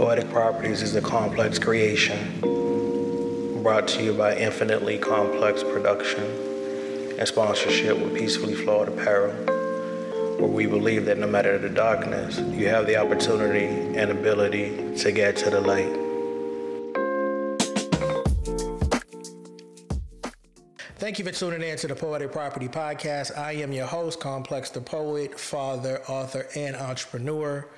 Poetic Properties is a Kamplexx creation brought to you by Infinitely Complex Production and sponsorship with Peacefully Flawed Apparel, where we believe that no matter the darkness, you have the opportunity and ability to get to the light. Thank you for tuning in to the Poetic Property Podcast. I am your host, Kamplexx the Poet, father, author, and entrepreneur.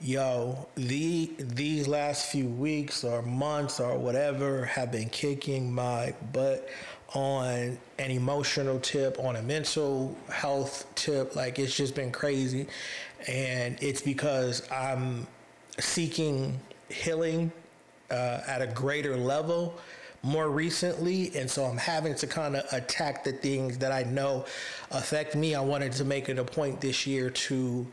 Yo, the these last few weeks or months or whatever have been kicking my butt on an emotional tip, on a mental health tip. Like it's just been crazy. And it's because I'm seeking healing uh, at a greater level more recently. And so I'm having to kind of attack the things that I know affect me. I wanted to make it a point this year to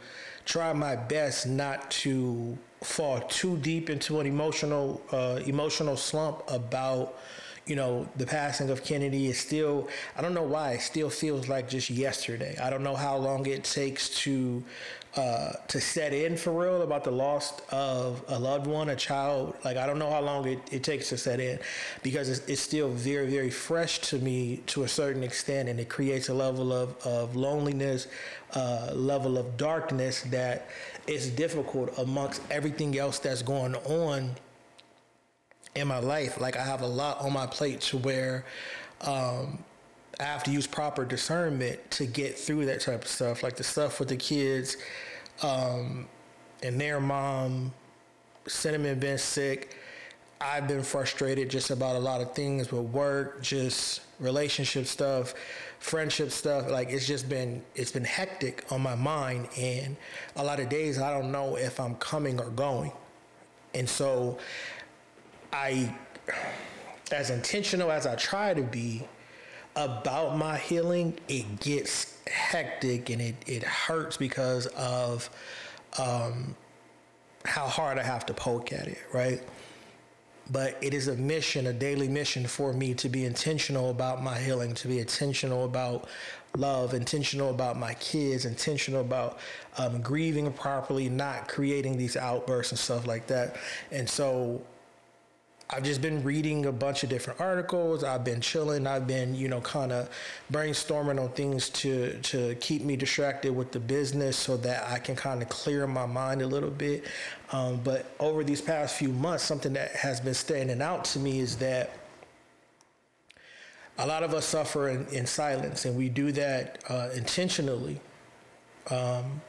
try my best not to fall too deep into an emotional uh, emotional slump about you know the passing of Kennedy is still I don't know why it still feels like just yesterday. I don't know how long it takes to uh, to set in for real about the loss of a loved one, a child. Like I don't know how long it, it takes to set in because it's, it's still very, very fresh to me to a certain extent, and it creates a level of, of loneliness, uh, level of darkness that is difficult amongst everything else that's going on in my life. Like I have a lot on my plate to where um, I have to use proper discernment to get through that type of stuff, like the stuff with the kids um, and their mom. Cinnamon been sick. I've been frustrated just about a lot of things with work, just relationship stuff, friendship stuff. Like it's just been it's been hectic on my mind, and a lot of days I don't know if I'm coming or going, and so I, as intentional as I try to be, about my healing, it gets hectic and it, it hurts because of um, how hard I have to poke at it, right? But it is a mission, a daily mission for me to be intentional about my healing, to be intentional about love, intentional about my kids, intentional about um, grieving properly, not creating these outbursts and stuff like that. And so I've just been reading a bunch of different articles. I've been chilling. I've been, you know, kind of brainstorming on things to to keep me distracted with the business, so that I can kind of clear my mind a little bit. Um, but over these past few months, something that has been standing out to me is that a lot of us suffer in, in silence, and we do that uh, intentionally um,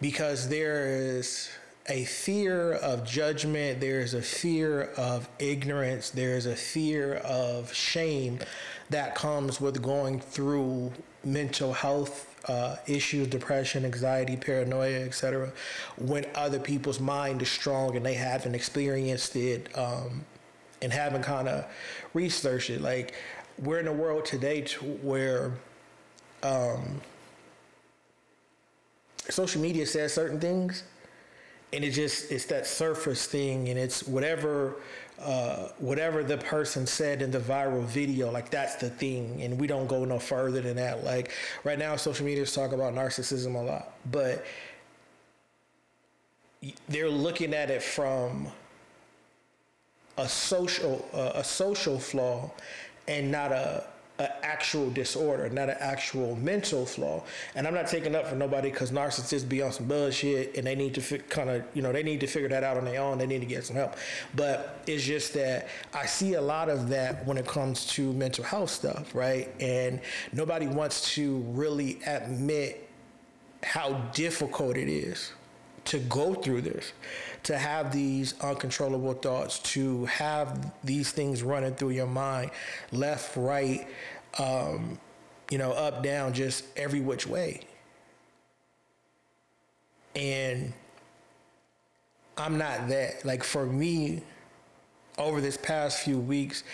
because there is a fear of judgment, there's a fear of ignorance, there's a fear of shame that comes with going through mental health uh, issues, depression, anxiety, paranoia, etc. When other people's mind is strong and they haven't experienced it um, and haven't kind of researched it. Like we're in a world today to where um, social media says certain things and it just it's that surface thing and it's whatever uh, whatever the person said in the viral video like that's the thing and we don't go no further than that. Like right now social media is talk about narcissism a lot but they're looking at it from a social uh, a social flaw and not a an actual disorder, not an actual mental flaw. And I'm not taking up for nobody because narcissists be on some bullshit and they need to fi- kind of, you know, they need to figure that out on their own. They need to get some help. But it's just that I see a lot of that when it comes to mental health stuff, right? And nobody wants to really admit how difficult it is to go through this, to have these uncontrollable thoughts, to have these things running through your mind, left, right, um, you know, up, down, just every which way. And I'm not that. Like for me, over this past few weeks,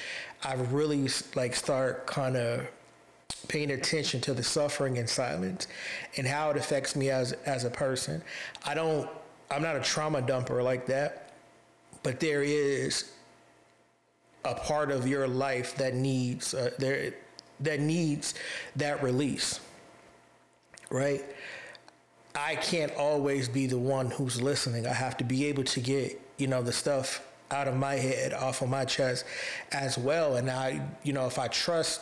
I've really like start kind of paying attention to the suffering in silence and how it affects me as as a person. I don't I'm not a trauma dumper like that, but there is a part of your life that needs uh, there that needs that release. Right? I can't always be the one who's listening. I have to be able to get, you know, the stuff out of my head, off of my chest as well. And I, you know, if I trust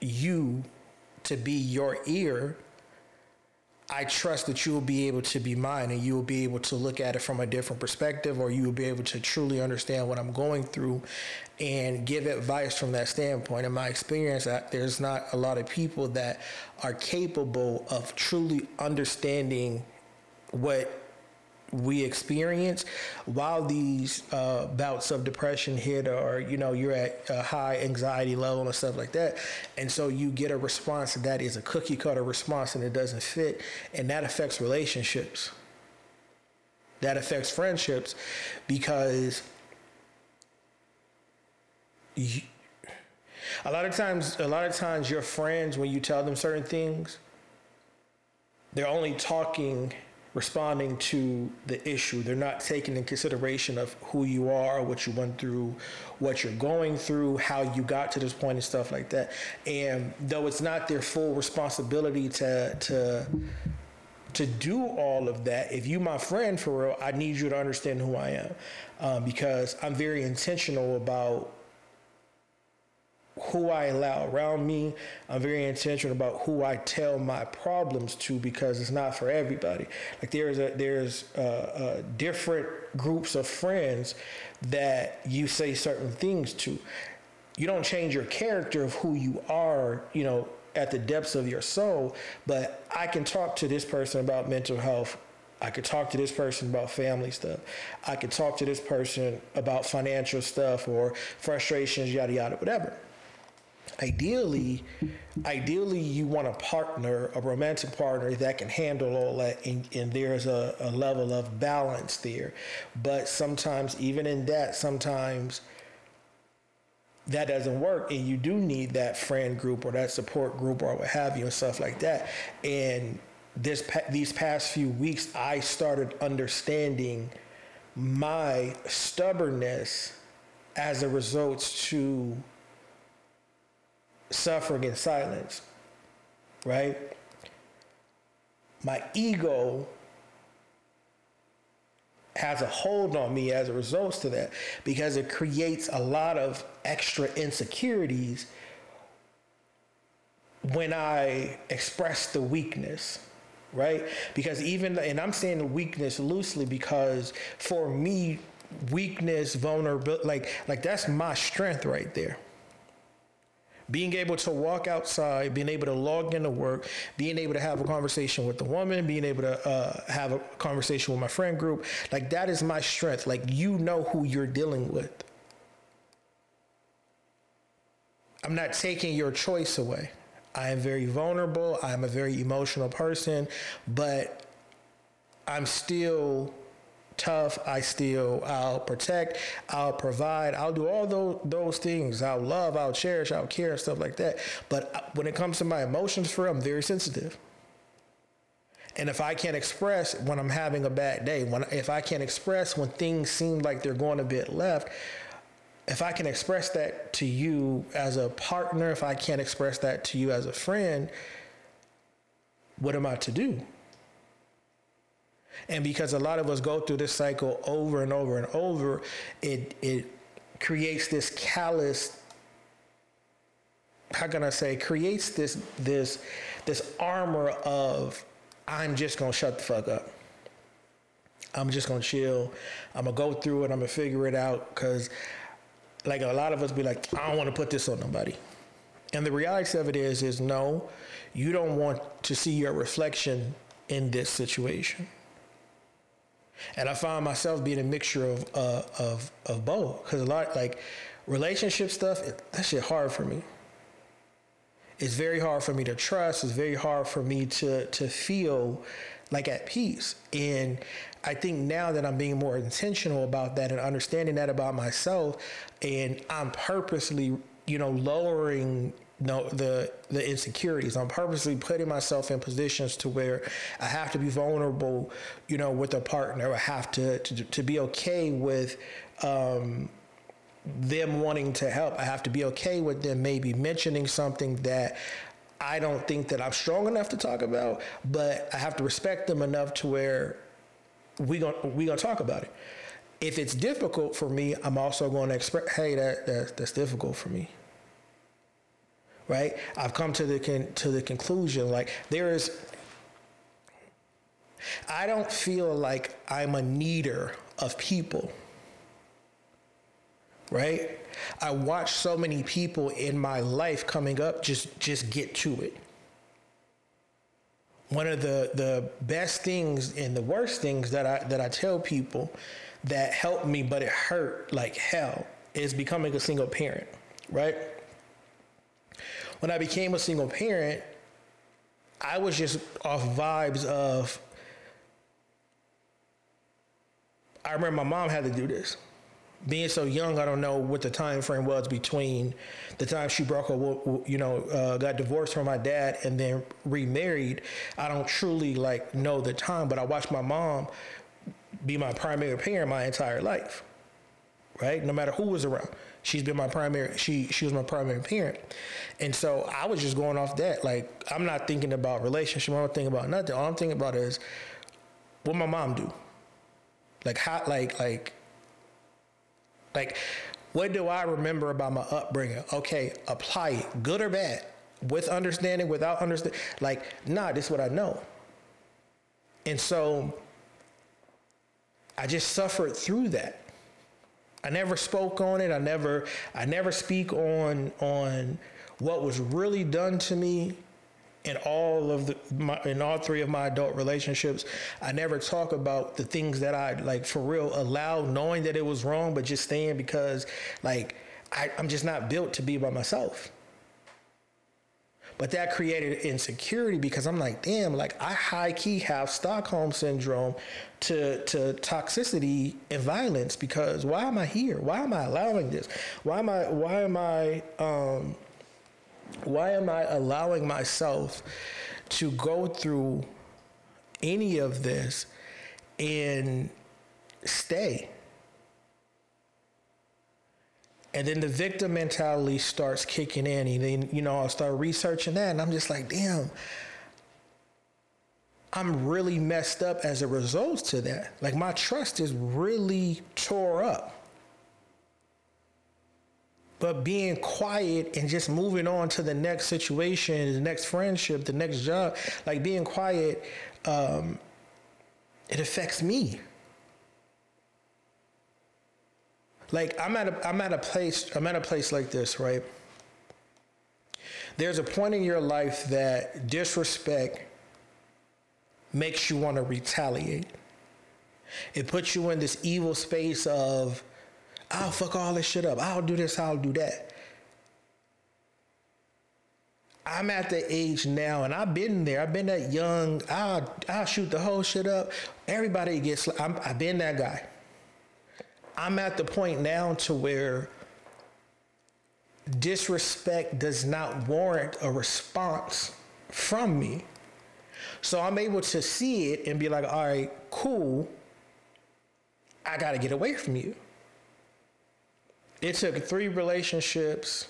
you to be your ear, I trust that you will be able to be mine and you will be able to look at it from a different perspective or you will be able to truly understand what I'm going through and give advice from that standpoint. In my experience, there's not a lot of people that are capable of truly understanding what we experience. While these uh, bouts of depression hit or you know you're at a high anxiety level and stuff like that and so you get a response that is a cookie cutter response and it doesn't fit and that affects relationships. That affects friendships because you, a lot of times a lot of times your friends when you tell them certain things they're only talking responding to the issue. They're not taking in consideration of who you are, what you went through, what you're going through, how you got to this point, and stuff like that. And though it's not their full responsibility to to to do all of that, if you my friend for real, I need you to understand who I am, um, because I'm very intentional about who I allow around me. I'm very intentional about who I tell my problems to because it's not for everybody. Like there's a there's uh, uh, different groups of friends that you say certain things to. You don't change your character of who you are, you know, at the depths of your soul. But I can talk to this person about mental health I could talk to this person about family stuff. I could talk to this person about financial stuff or frustrations, yada yada, whatever ideally ideally you want a partner a romantic partner that can handle all that and, and there's a, a, level of balance there. But sometimes even in that sometimes that doesn't work and you do need that friend group or that support group or what have you and stuff like that. And this these past few weeks i started understanding my stubbornness as a result to suffering in silence, right? My ego has a hold on me as a result to that because it creates a lot of extra insecurities when I express the weakness, right? Because even, and I'm saying the weakness loosely because for me, weakness, vulnerability, like, like that's my strength right there being able to walk outside, being able to log into work, being able to have a conversation with the woman, being able to uh, have a conversation with my friend group, like that is my strength. Like you know who you're dealing with. I'm not taking your choice away. I am very vulnerable. I'm a very emotional person, but I'm still tough. I still, I'll protect, I'll provide, I'll do all those those things. I'll love, I'll cherish, I'll care, and stuff like that. But uh, when it comes to my emotions, for I'm very sensitive. And if I can't express when I'm having a bad day, when if I can't express when things seem like they're going a bit left, if I can express that to you as a partner, if I can't express that to you as a friend, what am I to do? And because a lot of us go through this cycle over and over and over, it it creates this callous how can I say creates this this this armor of I'm just gonna shut the fuck up. I'm just gonna chill. I'm gonna go through it. I'm gonna figure it out because, like a lot of us, be like, I don't want to put this on nobody. And the reality of it is, is no, you don't want to see your reflection in this situation and I found myself being a mixture of uh, of of both because a lot like relationship stuff that shit hard for me. It's very hard for me to trust. It's very hard for me to to feel like at peace. And I think now that I'm being more intentional about that and understanding that about myself, and I'm purposely, you know, lowering no the the insecurities. I'm purposely putting myself in positions to where I have to be vulnerable, you know, with a partner. I have to to, to be okay with um, them wanting to help. I have to be okay with them maybe mentioning something that I don't think that I'm strong enough to talk about, but I have to respect them enough to where we gonna we gonna talk about it. If it's difficult for me, I'm also going to express, hey, that, that that's difficult for me. Right? I've come to the con- to the conclusion like there is. I don't feel like I'm a needer of people. Right? I watch so many people in my life coming up just just get to it. One of the the best things and the worst things that I that I tell people that helped me but it hurt like hell is becoming a single parent, right? When I became a single parent, I was just off vibes of I remember my mom had to do this being so young, I don't know what the time frame was between the time she broke up, you know, uh, got divorced from my dad and then remarried. I don't truly like know the time, but I watched my mom be my primary parent my entire life. Right, no matter who was around, she's been my primary. She she was my primary parent, and so I was just going off that. Like I'm not thinking about relationship. I'm not thinking about nothing. All I'm thinking about is what my mom do. Like how like like like, what do I remember about my upbringing? Okay, apply it, good or bad, with understanding, without understanding. Like, nah, this is what I know. And so I just suffered through that. I never spoke on it. I never I never speak on on what was really done to me in all of the my, in all three of my adult relationships i never talk about the things that i like for real allowed knowing that it was wrong but just staying because like I, i'm just not built to be by myself but that created insecurity because i'm like damn like i high key have stockholm syndrome to to toxicity and violence because why am i here why am i allowing this why am i why am i um why am I allowing myself to go through any of this and stay? And then the victim mentality starts kicking in. And then, you know, I start researching that and I'm just like, damn, I'm really messed up as a result to that. Like my trust is really tore up. But being quiet and just moving on to the next situation, the next friendship, the next job, like being quiet, um, it affects me. Like I'm at a I'm at a place I'm at a place like this, right? There's a point in your life that disrespect makes you want to retaliate. It puts you in this evil space of I'll fuck all this shit up. I'll do this, I'll do that. I'm at the age now, and I've been there. I've been that young. I'll I'll shoot the whole shit up. Everybody gets. I'm, I've been that guy. I'm at the point now to where disrespect does not warrant a response from me. So I'm able to see it and be like, all right, cool. I got to get away from you it took three relationships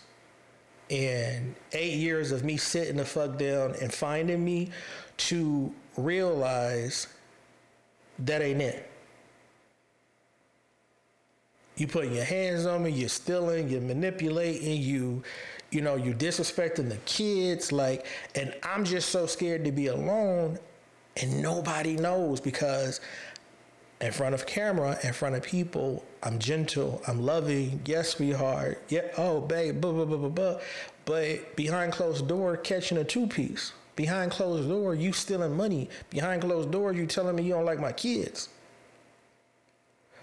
and eight years of me sitting the fuck down and finding me to realize that ain't it. You putting your hands on me, you're stealing, you're manipulating, you, you know, you disrespecting the kids, like, and I'm just so scared to be alone, and nobody knows because in front of camera, in front of people, I'm gentle, I'm loving, yes, sweetheart, yeah, oh, babe, blah, blah, blah, blah, blah. But behind closed door, catching a two piece. Behind closed door, you stealing money. Behind closed door, you telling me you don't like my kids.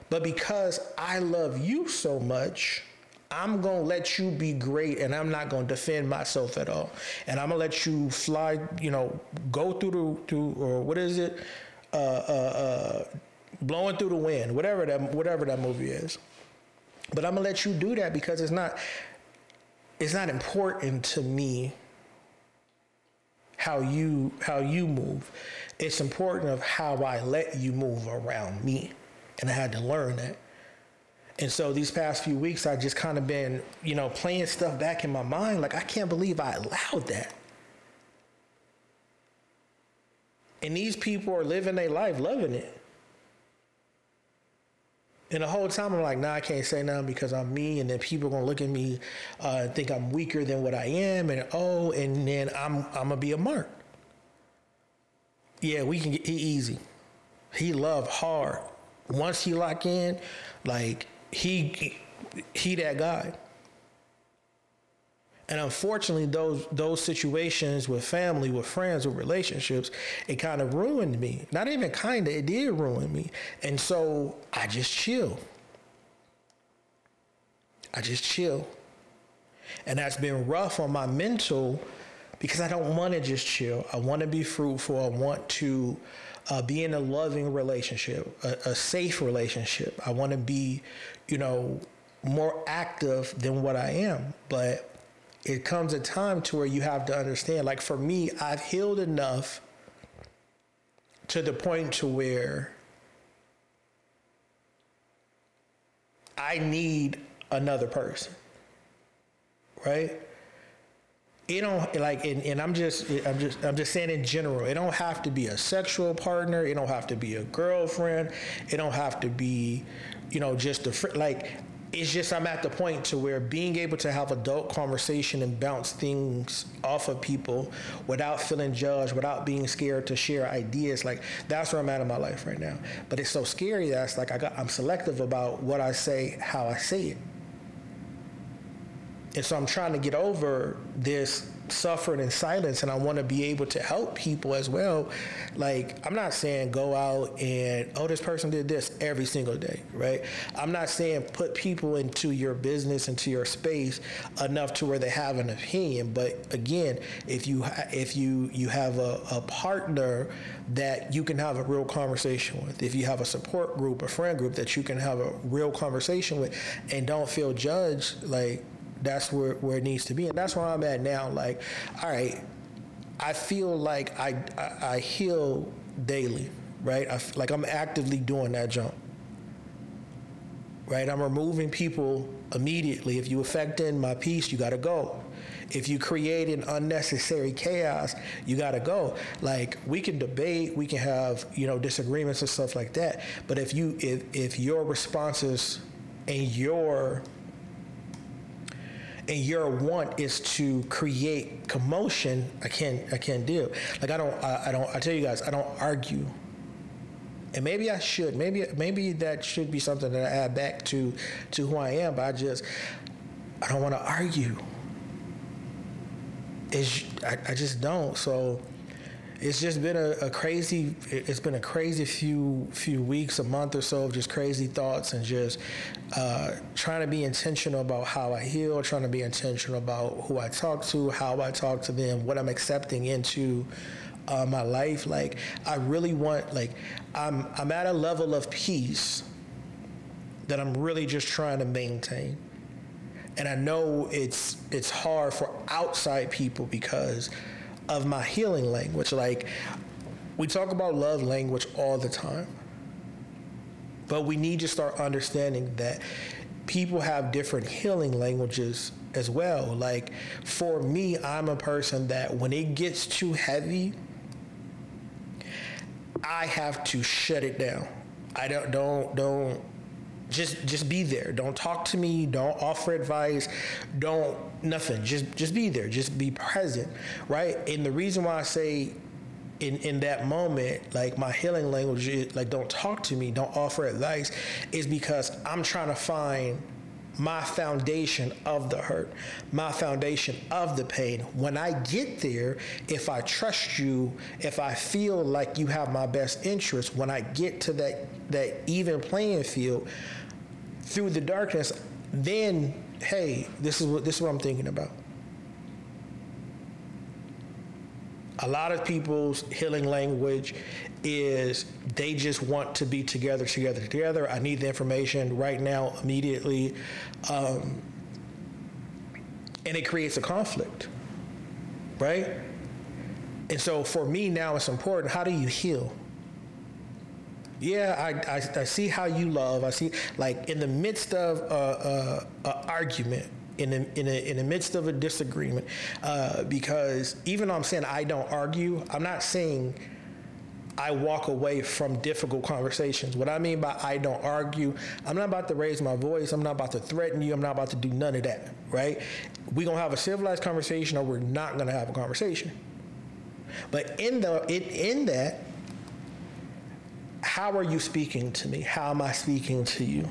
But because I love you so much, I'm gonna let you be great and I'm not gonna defend myself at all. And I'm gonna let you fly, you know, go through the through or what is it? Uh, uh, uh, blowing through the wind, whatever that whatever that movie is. But I'm gonna let you do that because it's not it's not important to me how you how you move. It's important of how I let you move around me. And I had to learn that. And so these past few weeks I just kind of been, you know, playing stuff back in my mind like I can't believe I allowed that. And these people are living their life loving it. And the whole time I'm like, nah, I can't say nothing because I'm me, and then people are gonna look at me, uh, think I'm weaker than what I am, and oh, and then I'm I'm gonna be a mark. Yeah, we can get he easy. He love hard. Once he lock in, like he he that guy. And unfortunately, those those situations with family, with friends, with relationships, it kind of ruined me. Not even kind of, it did ruin me. And so I just chill. I just chill. And that's been rough on my mental because I don't want to just chill. I want to be fruitful. I want to uh, be in a loving relationship, a, a safe relationship. I want to be, you know, more active than what I am. But it comes a time to where you have to understand like for me i've healed enough to the point to where i need another person right it don't like and, and i'm just i'm just i'm just saying in general it don't have to be a sexual partner it don't have to be a girlfriend it don't have to be you know just a friend like it's just I'm at the point to where being able to have adult conversation and bounce things off of people without feeling judged, without being scared to share ideas, like that's where I'm at in my life right now. But it's so scary that it's like I got I'm selective about what I say, how I say it. And so I'm trying to get over this suffering in silence and I want to be able to help people as well. Like, I'm not saying go out and, oh, this person did this every single day, right? I'm not saying put people into your business, into your space enough to where they have an opinion. But again, if you, if you, you have a, a partner that you can have a real conversation with, if you have a support group, a friend group that you can have a real conversation with and don't feel judged, like, that's where, where it needs to be. And that's where I'm at now. Like, all right, I feel like I, I, I heal daily, right? I, like I'm actively doing that jump, right? I'm removing people immediately. If you affecting my peace, you got to go. If you create an unnecessary chaos, you got to go. Like we can debate, we can have you know disagreements and stuff like that. But if you if if your responses and your and your want is to create commotion, I can't I can't do. Like I don't I, I don't I tell you guys I don't argue. And maybe I should. Maybe maybe that should be something that I add back to to who I am. But I just I don't want to argue. It's I, I just don't. So it's just been a, a, crazy it's been a crazy few few weeks a month or so of just crazy thoughts and just uh, trying to be intentional about how i heal trying to be intentional about who i talk to how i talk to them what i'm accepting into uh, my life. Like i really want like i'm i'm at a level of peace that i'm really just trying to maintain. And i know it's it's hard for outside people because of my healing language. Like, we talk about love language all the time, but we need to start understanding that people have different healing languages as well. Like, for me, I'm a person that when it gets too heavy, I have to shut it down. I don't, don't, don't just just be there. Don't talk to me. Don't offer advice. Don't nothing. Just just be there. Just be present right? And the reason why i say in in that moment like my healing language is, like don't talk to me don't offer advice is because i'm trying to find my foundation of the hurt, my foundation of the pain. When I get there, if I trust you, if I feel like you have my best interest, when I get to that that even playing field, through the darkness, then hey, this is what this is what I'm thinking about. A lot of people's healing language is they just want to be together, together, together. I need the information right now, immediately. Um, and it creates a conflict, right? And so for me now, it's important how do you heal? Yeah, I, I, I, see how you love. I see, like, in the midst of a, a, a argument, in the, in, in the midst of a disagreement, uh, because even though I'm saying I don't argue, I'm not saying I walk away from difficult conversations. What I mean by I don't argue, I'm not about to raise my voice. I'm not about to threaten you. I'm not about to do none of that, right? We're going to have a civilized conversation or we're not going to have a conversation. But in the in that, how are you speaking to me? How am I speaking to you?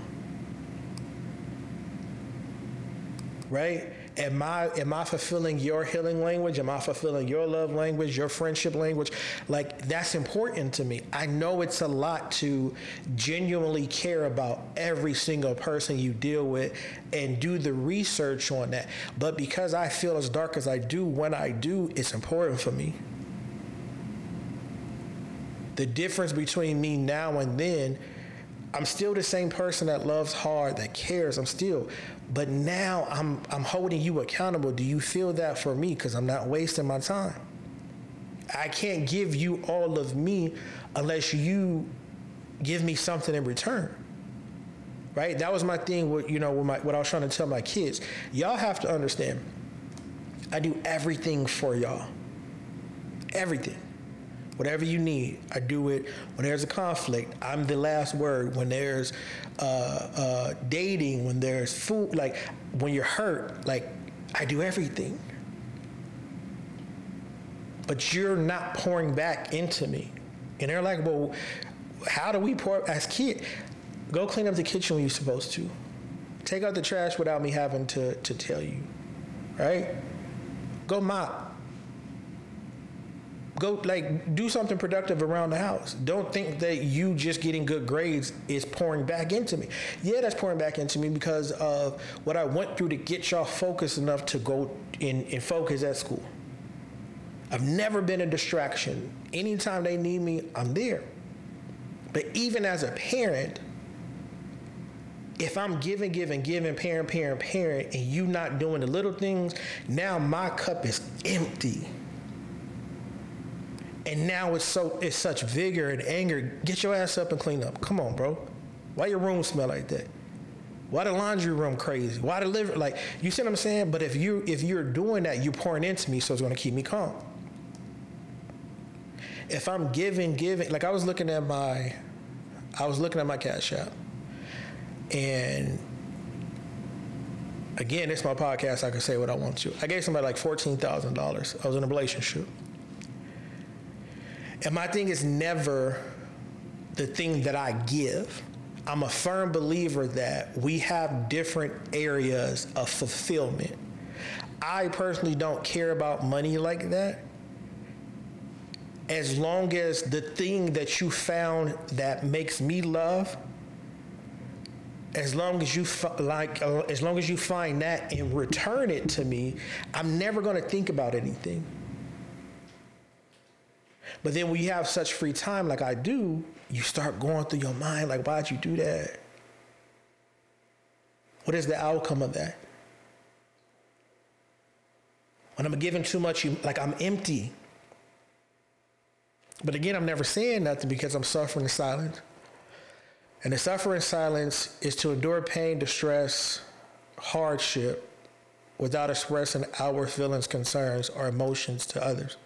Right? am I am I fulfilling your healing language? Am I fulfilling your love language, your friendship language? Like that's important to me. I know it's a lot to genuinely care about every single person you deal with and do the research on that. But because I feel as dark as I do when I do, it's important for me. The difference between me now and then I'm still the same person that loves hard, that cares. I'm still, but now I'm I'm holding you accountable. Do you feel that for me? Because I'm not wasting my time. I can't give you all of me unless you give me something in return. Right? That was my thing with you know with my what I was trying to tell my kids. Y'all have to understand. I do everything for y'all. Everything. Whatever you need, I do it. When there's a conflict, I'm the last word. When there's uh, uh, dating, when there's food, like when you're hurt, like I do everything. But you're not pouring back into me. And they're like, well, how do we pour as kid? Go clean up the kitchen when you're supposed to. Take out the trash without me having to, to tell you. Right? Go mop go like do something productive around the house. Don't think that you just getting good grades is pouring back into me. Yeah, that's pouring back into me because of what I went through to get y'all focused enough to go in and focus at school. I've never been a distraction. Anytime they need me, I'm there. But even as a parent, if I'm giving, giving, giving, parent, parent, parent, and you not doing the little things, now my cup is empty and now it's so it's such vigor and anger. Get your ass up and clean up. Come on, bro. Why your room smell like that? Why the laundry room crazy? Why the living like you see what I'm saying? But if you if you're doing that, you're pouring into me, so it's gonna keep me calm. If I'm giving, giving, like I was looking at my I was looking at my cash app. And again, it's my podcast, I can say what I want to. I gave somebody like fourteen thousand dollars. I was in a relationship. And my thing is never the thing that I give. I'm a firm believer that we have different areas of fulfillment. I personally don't care about money like that. As long as the thing that you found that makes me love, as long as you like, uh, as long as you find that and return it to me, I'm never going to think about anything. But then when you have such free time like I do, you start going through your mind like, why'd you do that? What is the outcome of that? When I'm giving too much, like I'm empty. But again, I'm never saying nothing because I'm suffering in silence. And the suffering in silence is to endure pain, distress, hardship without expressing our feelings, concerns, or emotions to others.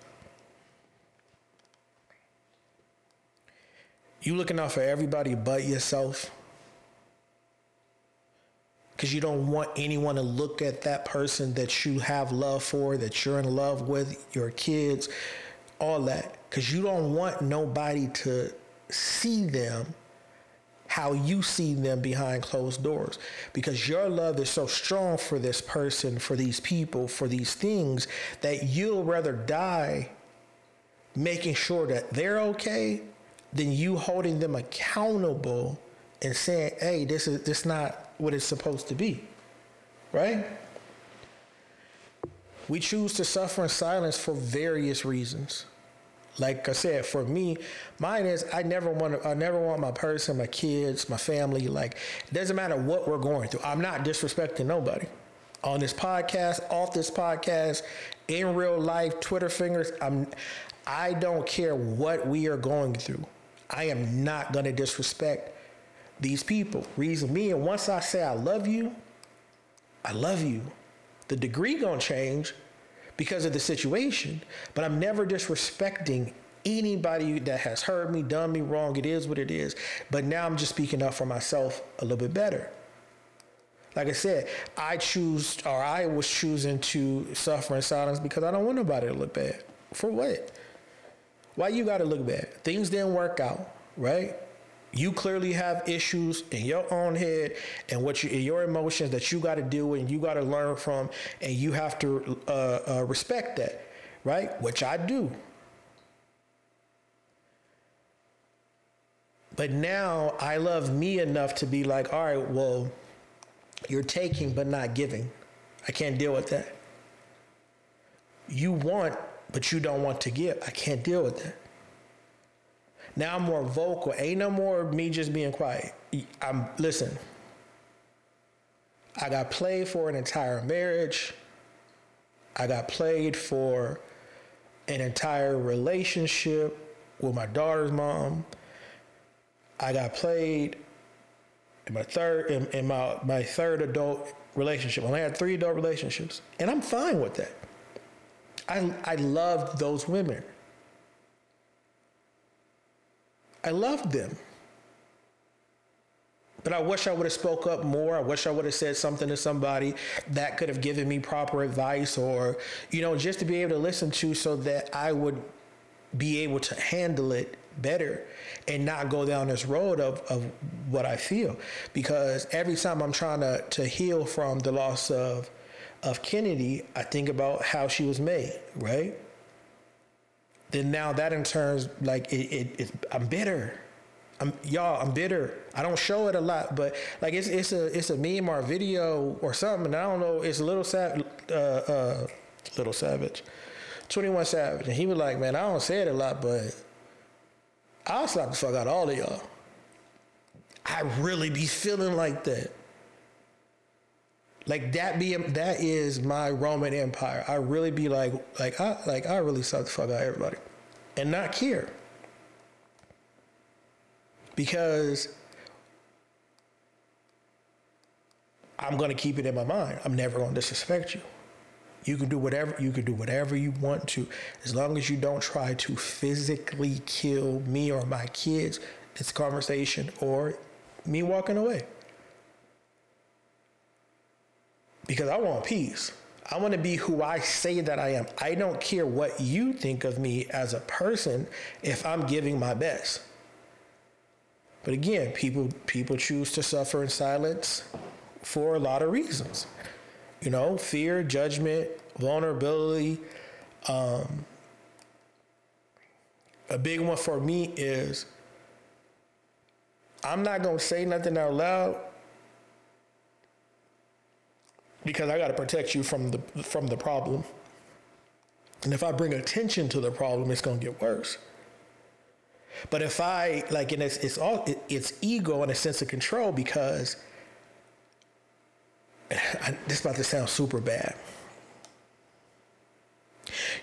You looking out for everybody but yourself. Because you don't want anyone to look at that person that you have love for, that you're in love with, your kids, all that. Because you don't want nobody to see them how you see them behind closed doors because your love is so strong for this person, for these people, for these things that you'll rather die making sure that they're okay than you holding them accountable and saying, "Hey, this is this not what it's supposed to be." Right? We choose to suffer in silence for various reasons. Like I said, for me, mine is I never want I never want my person, my kids, my family. Like it doesn't matter what we're going through. I'm not disrespecting nobody on this podcast, off this podcast, in real life, Twitter fingers. I'm I don't care what we are going through. I am not going to disrespect these people. Reason me, and once I say I love you, I love you. The degree going to change because of the situation, but I'm never disrespecting anybody that has hurt me, done me wrong. It is what it is. But now I'm just speaking up for myself a little bit better. Like I said, I choose, or I was choosing to suffer in silence because I don't want nobody to look bad. For what? Why you got to look bad? Things didn't work out, right? You clearly have issues in your own head and what you, your emotions that you got to deal with and you got to learn from, and you have to uh, uh, respect that, right? Which I do. But now I love me enough to be like, all right, well, you're taking but not giving. I can't deal with that. You want, but you don't want to give. I can't deal with that. Now I'm more vocal. Ain't no more me just being quiet. I'm listen. I got played for an entire marriage. I got played for an entire relationship with my daughter's mom. I got played in my third in, in my my third adult relationship. I only had three adult relationships, and I'm fine with that. I I loved those women. I loved them. But I wish I would have spoke up more. I wish I would have said something to somebody that could have given me proper advice or, you know, just to be able to listen to so that I would be able to handle it better and not go down this road of, of what I feel. Because every time I'm trying to, to heal from the loss of of Kennedy, I think about how she was made, right? Then now that in turns like it, it, it I'm bitter. I'm y'all, I'm bitter. I don't show it a lot, but like it's it's a it's a meme or a video or something. And I don't know. It's a little sad, uh, uh, little savage, Twenty One Savage, and he was like, "Man, I don't say it a lot, but I'll slap the fuck out all of y'all. I really be feeling like that. Like that be that is my Roman Empire. I really be like like I like I really suck the fuck out everybody. And not care. Because I'm gonna keep it in my mind. I'm never gonna disrespect you. You can do whatever you can do whatever you want to, as long as you don't try to physically kill me or my kids. It's conversation or me walking away. Because I want peace. I want to be who I say that I am. I don't care what you think of me as a person if I'm giving my best. But again, people people choose to suffer in silence for a lot of reasons you know, fear, judgment, vulnerability. Um, a big one for me is I'm not gonna say nothing out loud because I got to protect you from the from the problem. And if I bring attention to the problem, it's gonna get worse. But if I like, and it's it's all it's ego and a sense of control because I, this is about to sound super bad.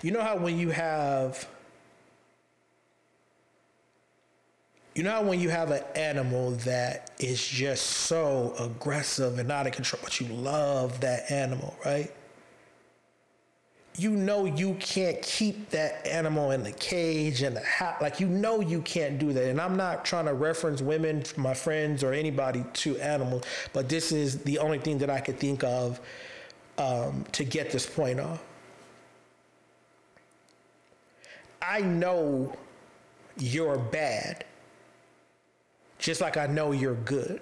You know how when you have you know when you have an animal that is just so aggressive and out of control, but you love that animal, right? you know you can't keep that animal in the cage and the house. Like you know you can't do that. And I'm not trying to reference women, my friends, or anybody to animals, but this is the only thing that I could think of um, to get this point off. I know you're bad, just like I know you're good.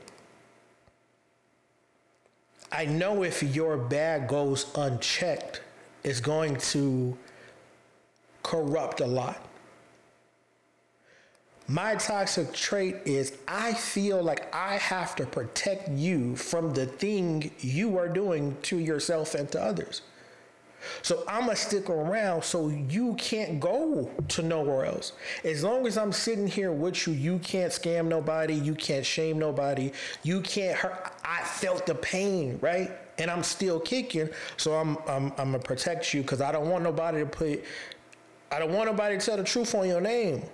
I know if your bad goes unchecked, it's going to corrupt a lot. My toxic trait is I feel like I have to protect you from the thing you are doing to yourself and to others. So I'm gonna stick around so you can't go to nowhere else. As long as I'm sitting here with you, you can't scam nobody, you can't shame nobody, you can't hurt. I felt the pain, right? And I'm still kicking, so I'm I'm, I'm gonna protect you because I don't want nobody to put, I don't want nobody to tell the truth on your name.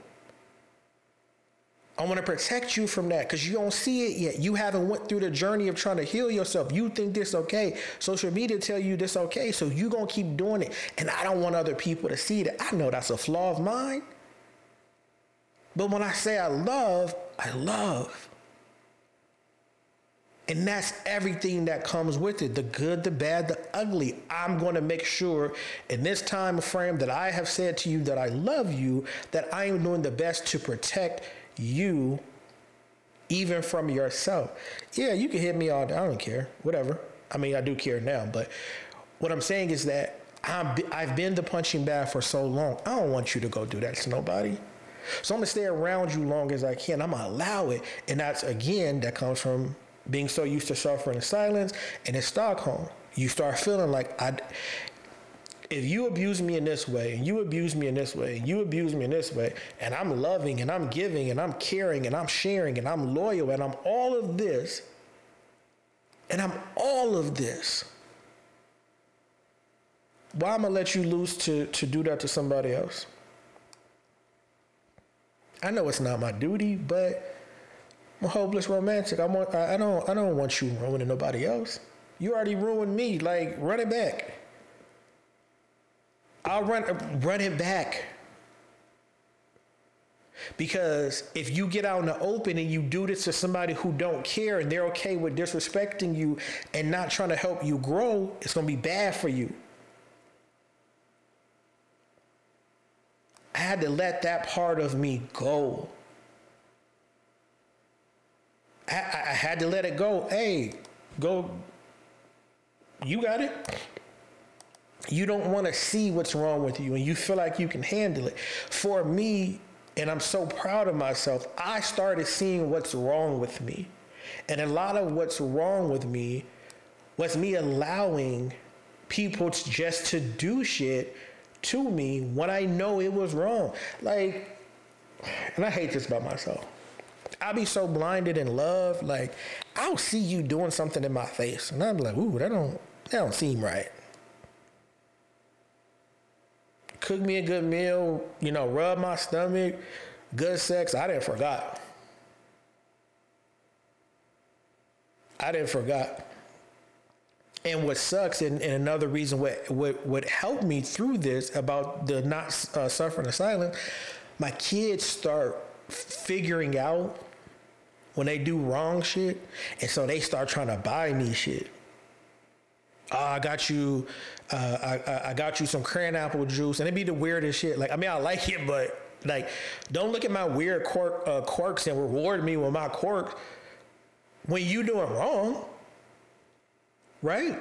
I want to protect you from that because you don't see it yet. You haven't went through the journey of trying to heal yourself. You think this okay. Social media tell you this okay, so you gonna keep doing it. And I don't want other people to see that. I know that's a flaw of mine. But when I say I love, I love. And that's everything that comes with it the good, the bad, the ugly. I'm going to make sure in this time frame that I have said to you that I love you, that I am doing the best to protect you, even from yourself. Yeah, you can hit me all day. I don't care. Whatever. I mean, I do care now, but what I'm saying is that i have been the punching bag for so long. I don't want you to go do that to nobody. So I'm gonna stay around you long as I can. I'm gonna allow it, and that's again that comes from being so used to suffering in silence. And in Stockholm, you start feeling like I. If you abuse me in this way, and you abuse me in this way, and you abuse me in this way, and I'm loving and I'm giving and I'm caring and I'm sharing and I'm loyal and I'm all of this, and I'm all of this, why am I let you loose to, to do that to somebody else? I know it's not my duty, but I'm a hopeless romantic. I want I, I don't I don't want you ruining nobody else. You already ruined me. Like run it back. I'll run run it back. Because if you get out in the open and you do this to somebody who don't care and they're okay with disrespecting you and not trying to help you grow, it's gonna be bad for you. I had to let that part of me go. I, I had to let it go. Hey, go. You got it. You don't want to see what's wrong with you and you feel like you can handle it. For me, and I'm so proud of myself, I started seeing what's wrong with me. And a lot of what's wrong with me was me allowing people to just to do shit to me when I know it was wrong. Like, and I hate this about myself. I be so blinded in love, like I'll see you doing something in my face, and I'm like, ooh, that don't that don't seem right. Cook me a good meal, you know, rub my stomach, good sex. I didn't forgot. I didn't forgot. And what sucks, and, and another reason what, what what helped me through this about the not uh, suffering in silence, my kids start figuring out when they do wrong shit, and so they start trying to buy me shit. I got you, uh, I, I got you some cran apple juice, and it'd be the weirdest shit. Like, I mean, I like it, but like, don't look at my weird quirk, uh, quirks and reward me with my quirks when you doing wrong. Right?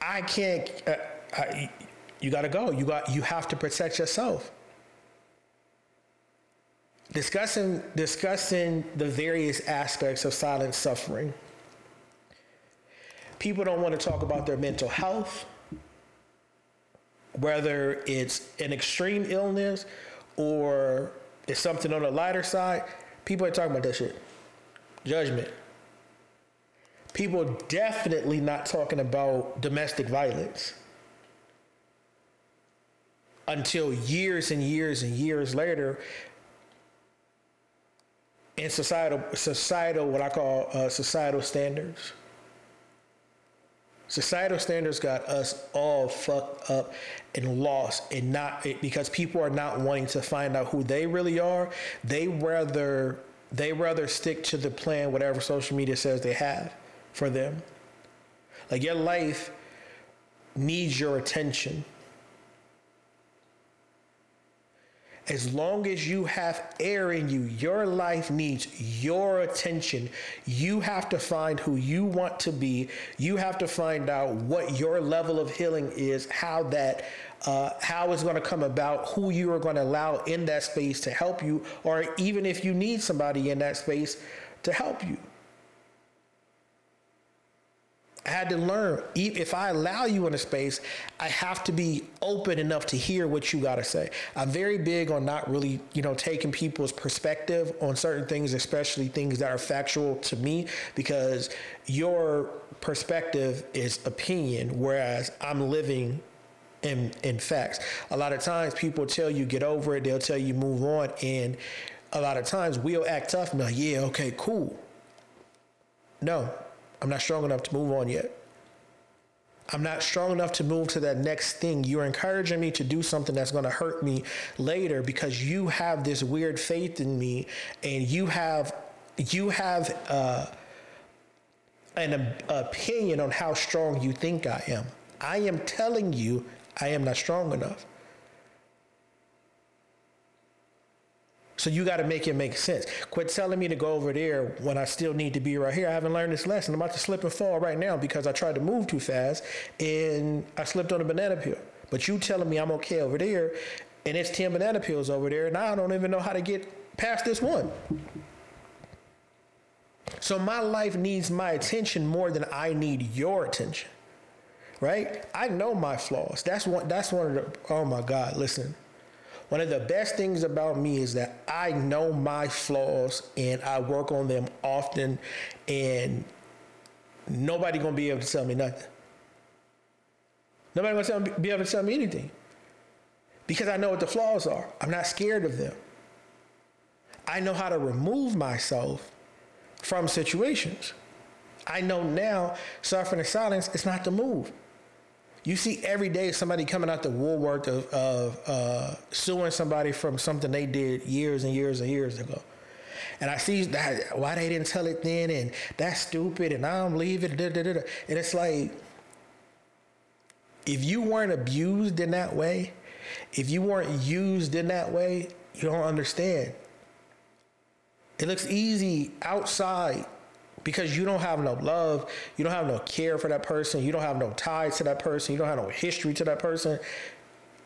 I can't. Uh, I, you got to go. You got. You have to protect yourself. Discussing discussing the various aspects of silent suffering. People don't want to talk about their mental health, whether it's an extreme illness or it's something on the lighter side. People are talking about that shit judgment. People definitely not talking about domestic violence until years and years and years later in societal societal what I call uh, societal standards. Societal standards got us all fucked up and lost, and not because people are not wanting to find out who they really are. They rather they rather stick to the plan, whatever social media says they have for them. Like your life needs your attention. As long as you have air in you, your life needs your attention. You have to find who you want to be. You have to find out what your level of healing is, how that uh, how it's going to come about, who you are going to allow in that space to help you, or even if you need somebody in that space to help you. I had to learn if I allow you in a space, I have to be open enough to hear what you got to say. I'm very big on not really, you know, taking people's perspective on certain things, especially things that are factual to me, because your perspective is opinion, whereas I'm living in in facts. A lot of times people tell you get over it, they'll tell you move on, and a lot of times we'll act tough and like, yeah, okay, cool. No, I'm not strong enough to move on yet. I'm not strong enough to move to that next thing. You're encouraging me to do something that's going to hurt me later because you have this weird faith in me and you have you have uh, an opinion on how strong you think I am. I am telling you I am not strong enough. So you got to make it make sense. Quit telling me to go over there when I still need to be right here. I haven't learned this lesson. I'm about to slip and fall right now because I tried to move too fast and I slipped on a banana peel. But you telling me I'm okay over there and it's 10 banana peels over there and I don't even know how to get past this one. So my life needs my attention more than I need your attention. Right? I know my flaws. That's one that's one of the oh my God, listen. One of the best things about me is that I know my flaws and I work on them often and nobody gonna be able to tell me nothing. Nobody gonna tell me, be able to tell me anything. Because I know what the flaws are. I'm not scared of them. I know how to remove myself from situations. I know now suffering in silence is not the move. You see every day somebody coming out the woodwork of, of uh, suing somebody from something they did years and years and years ago. And I see that why they didn't tell it then, and that's stupid, and I don't believe it. Da, da, da, and it's like, if you weren't abused in that way, if you weren't used in that way, you don't understand. It looks easy outside because you don't have no love, you don't have no care for that person, you don't have no ties to that person, you don't have no history to that person.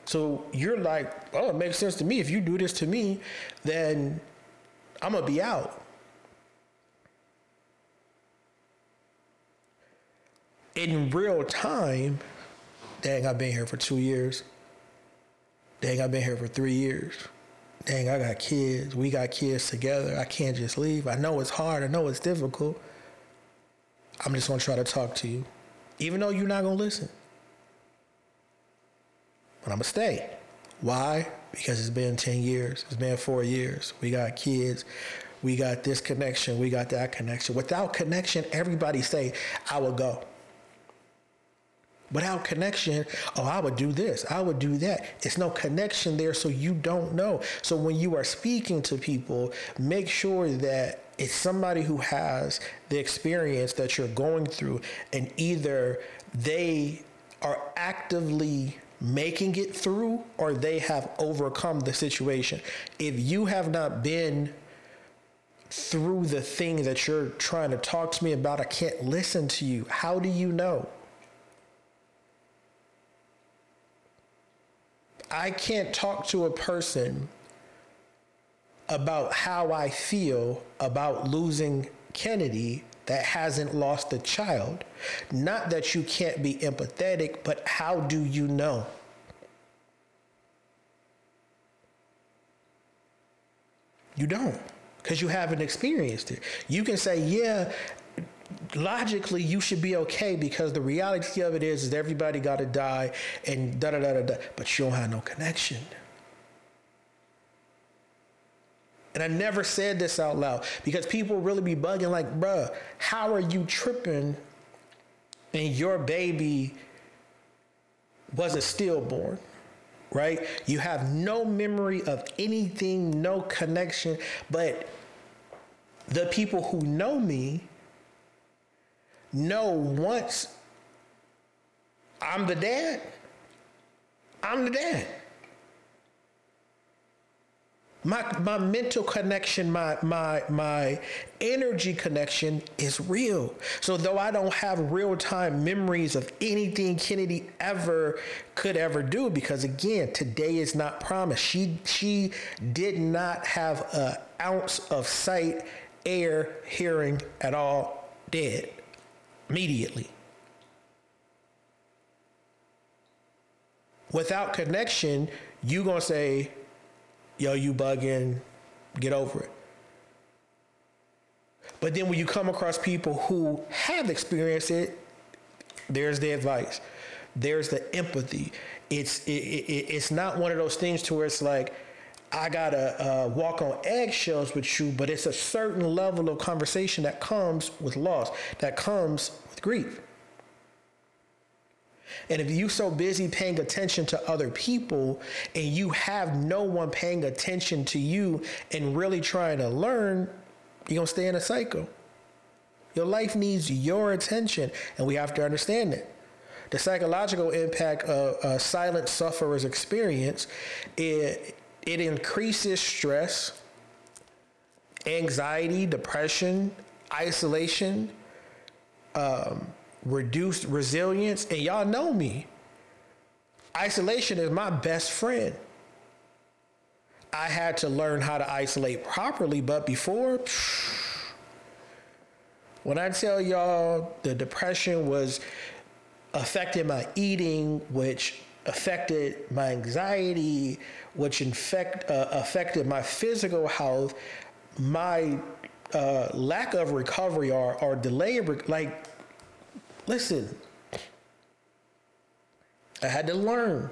So you're like, oh, it makes sense to me. If you do this to me, then I'm gonna be out. In real time, dang, I've been here for two years. Dang, I've been here for three years dang, I got kids. We got kids together. I can't just leave. I know it's hard. I know it's difficult. I'm just going to try to talk to you, even though you're not going to listen. But I'm going to stay. Why? Because it's been 10 years. It's been four years. We got kids. We got this connection. We got that connection. Without connection, everybody say, I will go. Without connection, oh, I would do this, I would do that. It's no connection there, so you don't know. So when you are speaking to people, make sure that it's somebody who has the experience that you're going through, and either they are actively making it through or they have overcome the situation. If you have not been through the thing that you're trying to talk to me about, I can't listen to you. How do you know? I can't talk to a person about how I feel about losing Kennedy that hasn't lost a child. Not that you can't be empathetic, but how do you know? You don't, because you haven't experienced it. You can say, yeah, logically you should be okay because the reality of it is is everybody got to die and da da da da da but you don't have no connection and I never said this out loud because people really be bugging like, bruh, how are you tripping and your baby was a stillborn, right? You have no memory of anything, no connection, but the people who know me know once I'm the dad, I'm the dad. My, my mental connection, my, my, my energy connection is real. So, though I don't have real time memories of anything Kennedy ever could ever do, because again, today is not promised. She, she did not have an ounce of sight, air, hearing at all, dead immediately. Without connection, you gonna say, yo, you bugging, get over it. But then when you come across people who have experienced it, there's the advice. There's the empathy. It's it, it, it's not one of those things to where it's like I gotta uh, walk on eggshells with you, but it's a certain level of conversation that comes with loss, that comes with grief. And if you're so busy paying attention to other people and you have no one paying attention to you and really trying to learn, you're gonna stay in a cycle. Your life needs your attention, and we have to understand it. The psychological impact of silent sufferer's experience, it, it increases stress, anxiety, depression, isolation, um, reduced resilience, and y'all know me. Isolation is my best friend. I had to learn how to isolate properly, but before, when I tell y'all the depression was affecting my eating, which affected my anxiety, which infect, uh, affected my physical health, my uh, lack of recovery or, or delay, like Listen, I had to learn.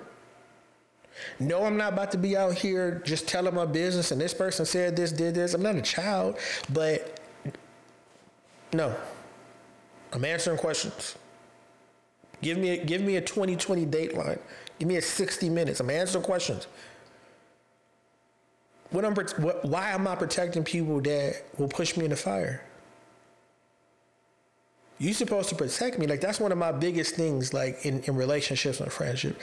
No, I'm not about to be out here just telling my business and this person said this, did this. I'm not a child, but no. I'm answering questions. Give me a, give me a 2020 dateline. Give me a 60 minutes. I'm answering questions. What I'm, what, why am I protecting people that will push me in the fire? You're supposed to protect me. Like that's one of my biggest things, like in, in relationships and friendship.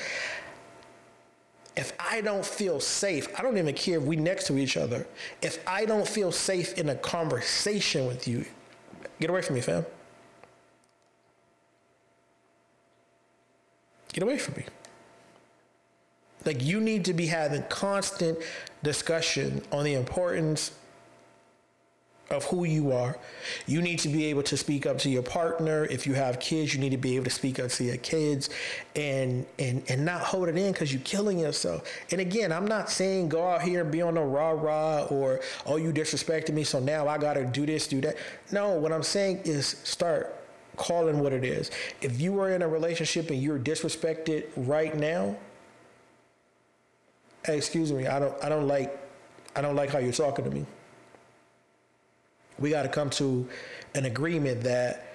If I don't feel safe, I don't even care if we next to each other. If I don't feel safe in a conversation with you, get away from me, fam. Get away from me. Like you need to be having constant discussion on the importance of who you are. You need to be able to speak up to your partner. If you have kids, you need to be able to speak up to your kids and and and not hold it in because you're killing yourself. And again, I'm not saying go out here and be on a rah rah or oh you disrespected me, so now I gotta do this, do that. No, what I'm saying is start calling what it is. If you are in a relationship and you're disrespected right now, hey, excuse me, I don't I don't like I don't like how you're talking to me. We got to come to an agreement that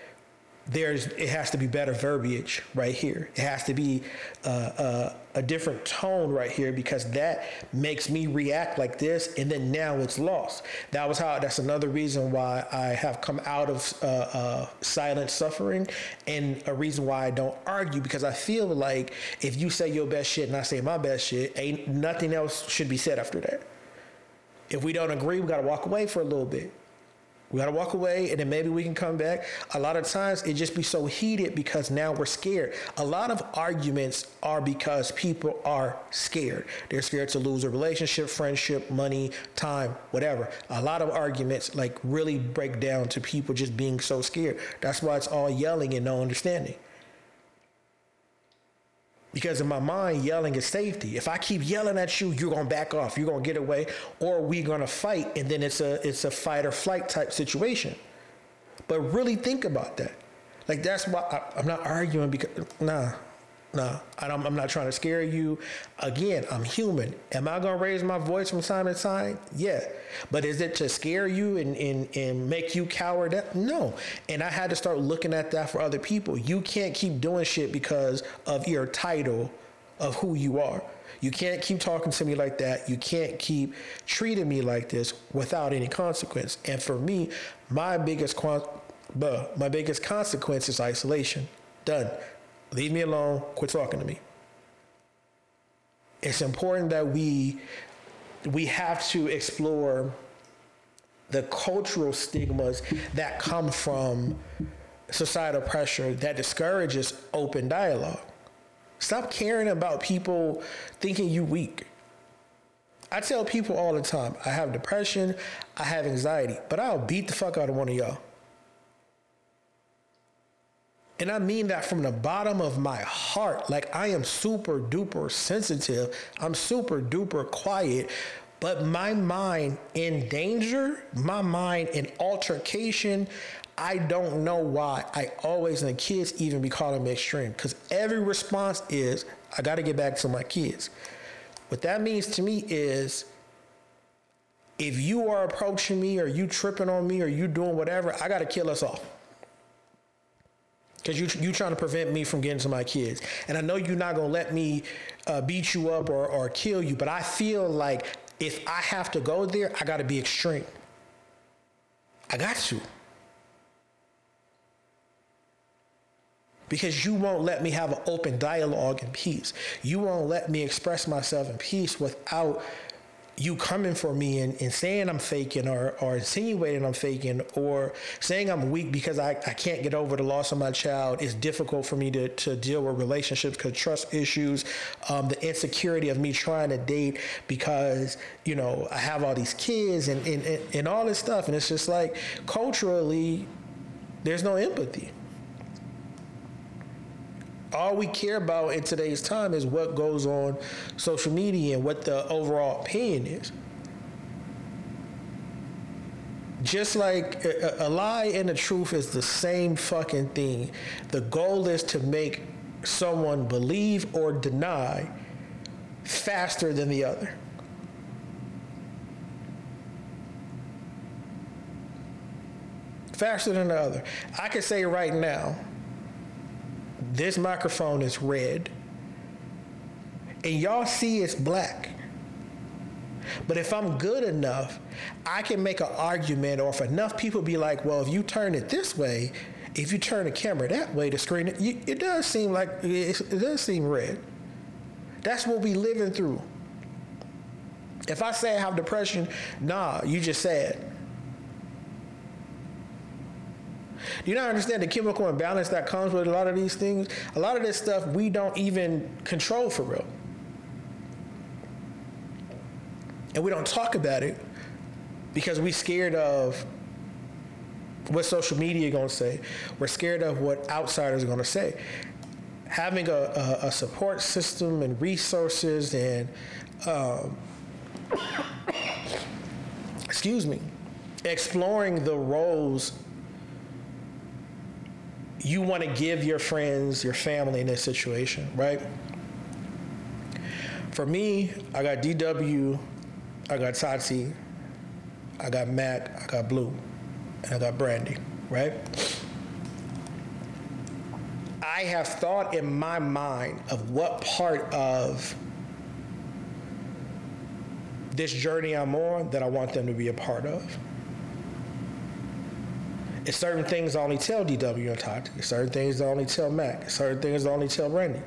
there's it has to be better verbiage right here. It has to be uh, uh, a different tone right here because that makes me react like this, and then now it's lost. That was how. That's another reason why I have come out of uh, uh silent suffering, and a reason why I don't argue because I feel like if you say your best shit and I say my best shit, ain't nothing else should be said after that. If we don't agree, we got to walk away for a little bit we got to walk away and then maybe we can come back. A lot of times it just be so heated because now we're scared. A lot of arguments are because people are scared. They're scared to lose a relationship, friendship, money, time, whatever. A lot of arguments like really break down to people just being so scared. That's why it's all yelling and no understanding. Because in my mind, yelling is safety. If I keep yelling at you, you're gonna back off, you're gonna get away, or we're gonna fight, and then it's a it's a fight or flight type situation. But really think about that. Like that's why I, I'm not arguing because nah, no, I am not trying to scare you. Again, I'm human. Am I going to raise my voice from time to time? Yeah. But is it to scare you and, and, and make you coward? No. And I had to start looking at that for other people. You can't keep doing shit because of your title of who you are. You can't keep talking to me like that. You can't keep treating me like this without any consequence. And for me, my biggest, my biggest consequence is isolation. Done. Leave me alone. Quit talking to me. It's important that we we have to explore the cultural stigmas that come from societal pressure that discourages open dialogue. Stop caring about people thinking you weak. I tell people all the time, I have depression, I have anxiety, but I'll beat the fuck out of one of y'all. And I mean that from the bottom of my heart. Like I am super duper sensitive. I'm super duper quiet. But my mind in danger, my mind in altercation, I don't know why. I always, and the kids even be calling me extreme. Because every response is, I got to get back to my kids. What that means to me is, if you are approaching me or you tripping on me or you doing whatever, I got to kill us all. Because you you trying to prevent me from getting to my kids, and I know you're not gonna let me uh, beat you up or, or kill you, but I feel like if I have to go there, I got to be extreme. I got to. Because you won't let me have an open dialogue in peace. You won't let me express myself in peace without you coming for me and, and saying I'm faking or, or insinuating I'm faking or saying I'm weak because I, I can't get over the loss of my child. It's difficult for me to, to deal with relationships because trust issues, um, the insecurity of me trying to date because, you know, I have all these kids and, and, and, and all this stuff. And it's just like culturally, there's no empathy all we care about in today's time is what goes on social media and what the overall opinion is. Just like a, a lie and the truth is the same fucking thing. The goal is to make someone believe or deny faster than the other. Faster than the other. I can say right now, this microphone is red, and y'all see it's black. But if I'm good enough, I can make an argument, or if enough people be like, well, if you turn it this way, if you turn the camera that way, the screen, it, it does seem like, it, it does seem red. That's what we living through. If I say I have depression, nah, you just said. Do you not understand the chemical imbalance that comes with a lot of these things? A lot of this stuff we don't even control for real. And we don't talk about it because we're scared of what social media going to say. We're scared of what outsiders are going to say. Having a, a, a, support system and resources and, um, excuse me, exploring the roles you want to give your friends, your family in this situation, right? For me, I got DW, I got Tati, I got Mac, I got Blue, and I got Brandy, right? I have thought in my mind of what part of this journey I'm on that I want them to be a part of. It's certain things I only tell DW and Tati. Certain things I only tell Mac. Certain things I only tell Randy.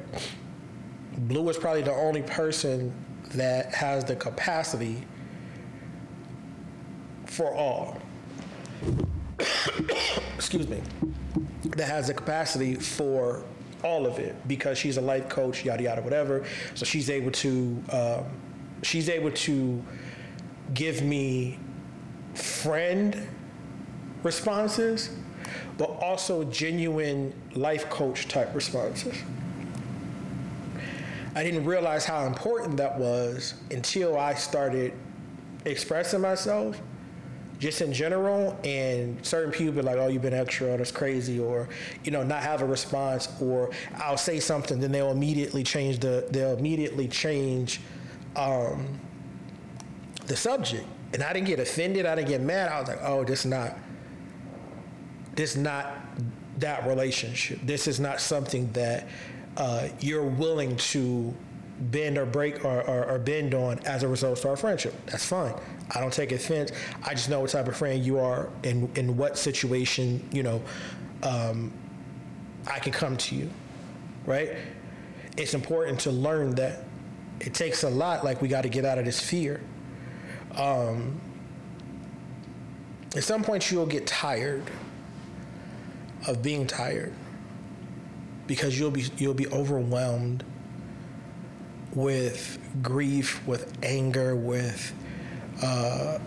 Blue is probably the only person that has the capacity for all. Excuse me. That has the capacity for all of it because she's a life coach, yada yada, whatever. So she's able to um, she's able to give me friend responses, but also genuine life coach type responses. I didn't realize how important that was until I started expressing myself just in general and certain people like oh you've been extra that's crazy or you know not have a response or i'll say something then they'll immediately change the they'll immediately change um, the subject and i didn't get offended i didn't get mad i was like oh this is not this is not that relationship. This is not something that uh, you're willing to bend or break or, or, or, bend on as a result of our friendship. That's fine. I don't take offense. I just know what type of friend you are and in what situation, you know, um, I can come to you, right? It's important to learn that it takes a lot, like we got to get out of this fear. Um, at some point, you'll get tired of being tired because you'll be you'll be overwhelmed with grief, with anger, with uh,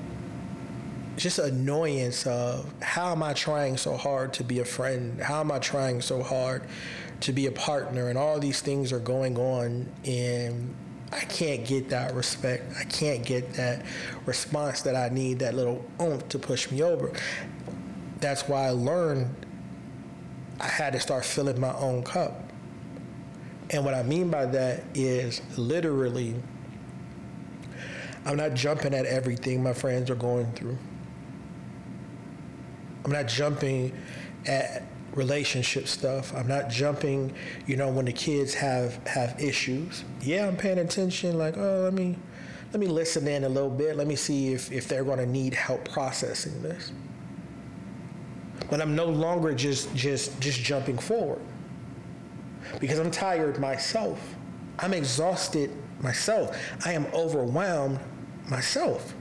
just annoyance of how am I trying so hard to be a friend? How am I trying so hard to be a partner? And all these things are going on, and I can't get that respect. I can't get that response that I need, that little oomph to push me over. That's why I learned I had to start filling my own cup. And what I mean by that is literally, I'm not jumping at everything my friends are going through. I'm not jumping at relationship stuff. I'm not jumping, you know, when the kids have have issues. Yeah, I'm paying attention like, oh, let me let me listen in a little bit. Let me see if if they're going to need help processing this. But I'm no longer just just just jumping forward. Because I'm tired myself. I'm exhausted myself. I am overwhelmed myself.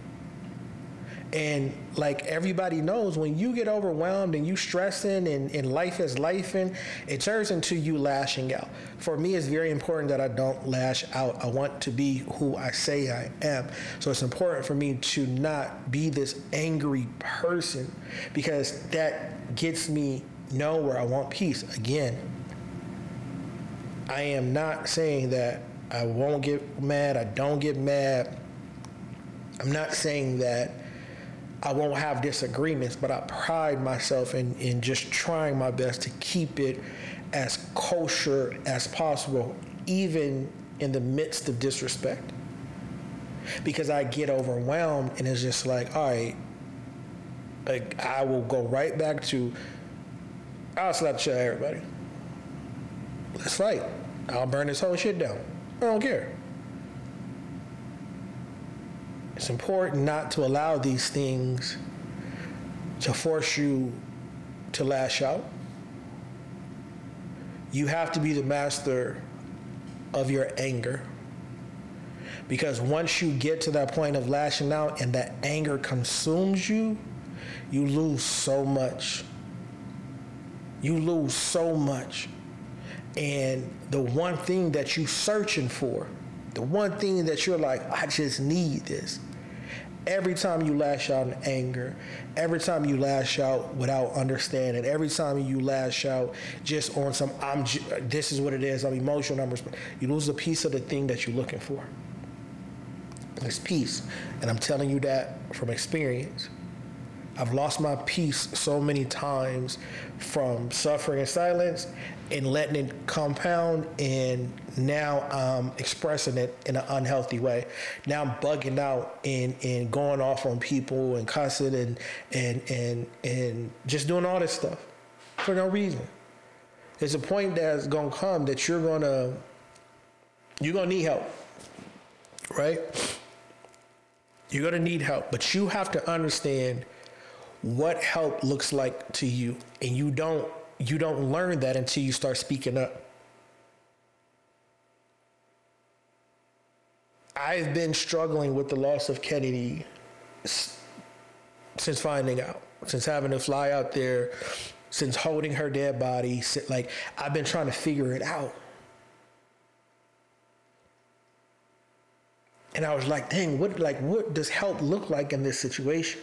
And like everybody knows, when you get overwhelmed and you stressing and, and life is life and it turns into you lashing out. For me, it's very important that I don't lash out. I want to be who I say I am. So it's important for me to not be this angry person because that gets me nowhere. I want peace. Again, I am not saying that I won't get mad, I don't get mad. I'm not saying that I won't have disagreements, but I pride myself in, in just trying my best to keep it as kosher as possible, even in the midst of disrespect. Because I get overwhelmed and it's just like, all right, like I will go right back to, I'll slap the shit out of everybody. Let's fight. I'll burn this whole shit down. I don't care. It's important not to allow these things to force you to lash out. You have to be the master of your anger. Because once you get to that point of lashing out and that anger consumes you, you lose so much. You lose so much. And the one thing that you're searching for, the one thing that you're like, I just need this, every time you lash out in anger, every time you lash out without understanding, every time you lash out just on some, I'm, this is what it is, I'm emotional, numbers, you lose a piece of the thing that you're looking for. It's peace. And I'm telling you that from experience. I've lost my peace so many times from suffering in silence and letting it compound and now I'm expressing it in an unhealthy way. Now I'm bugging out and, and going off on people and cussing and and and and just doing all this stuff for no reason. There's a point that's gonna come that you're gonna you're gonna need help. Right? You're gonna need help, but you have to understand what help looks like to you. And you don't you don't learn that until you start speaking up. I've been struggling with the loss of Kennedy since finding out, since having to fly out there, since holding her dead body. Like, I've been trying to figure it out. And I was like, dang, what like what does help look like in this situation?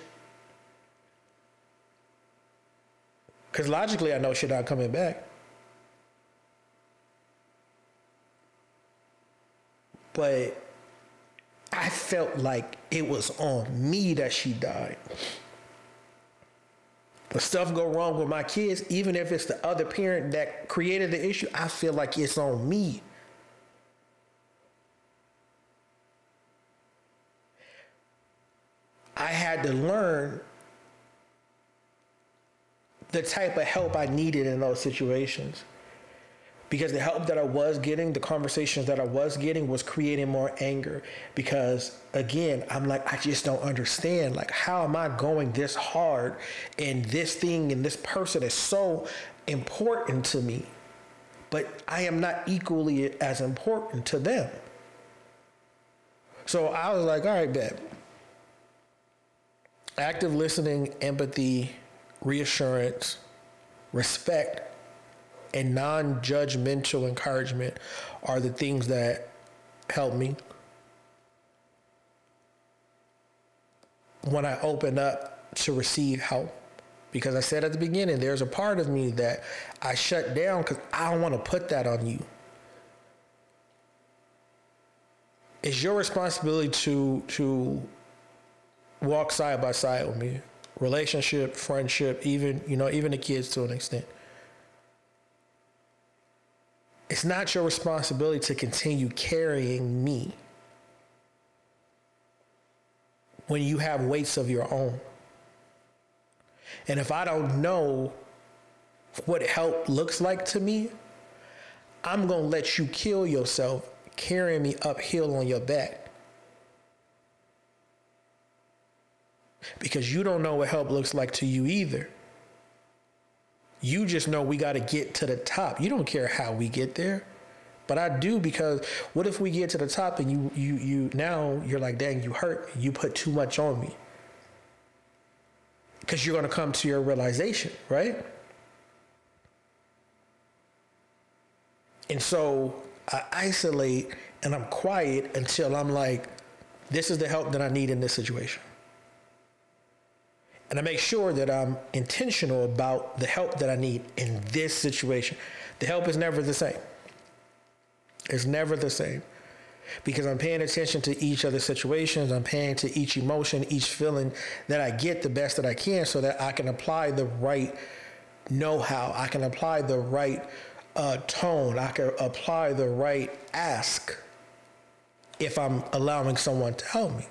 Because logically, I know she's not coming back. But I felt like it was on me that she died. When stuff go wrong with my kids, even if it's the other parent that created the issue, I feel like it's on me. I had to learn the type of help I needed in those situations. Because the help that I was getting, the conversations that I was getting was creating more anger. Because again, I'm like, I just don't understand. Like, how am I going this hard and this thing and this person is so important to me, but I am not equally as important to them. So I was like, all right, bet. Active listening, empathy, reassurance, respect, and non judgmental encouragement are the things that help me. When I open up to receive help, because I said at the beginning, there's a part of me that I shut down because I don't want to put that on you. It's your responsibility to to walk side by side with me relationship, friendship, even, you know, even the kids to an extent. It's not your responsibility to continue carrying me when you have weights of your own. And if I don't know what help looks like to me, I'm going to let you kill yourself carrying me uphill on your back. Because you don't know what help looks like to you either. You just know we got to get to the top. You don't care how we get there. But I do because what if we get to the top and you you you now you're like, dang, you hurt You put too much on me. Because you're gonna come to your realization, right? And so I isolate and I'm quiet until I'm like, this is the help that I need in this situation. And I make sure that I'm intentional about the help that I need in this situation. The help is never the same. It's never the same because I'm paying attention to each other's situations. I'm paying to each emotion, each feeling that I get the best that I can so that I can apply the right know how. I can apply the right uh, tone. I can apply the right ask if I'm allowing someone to help me.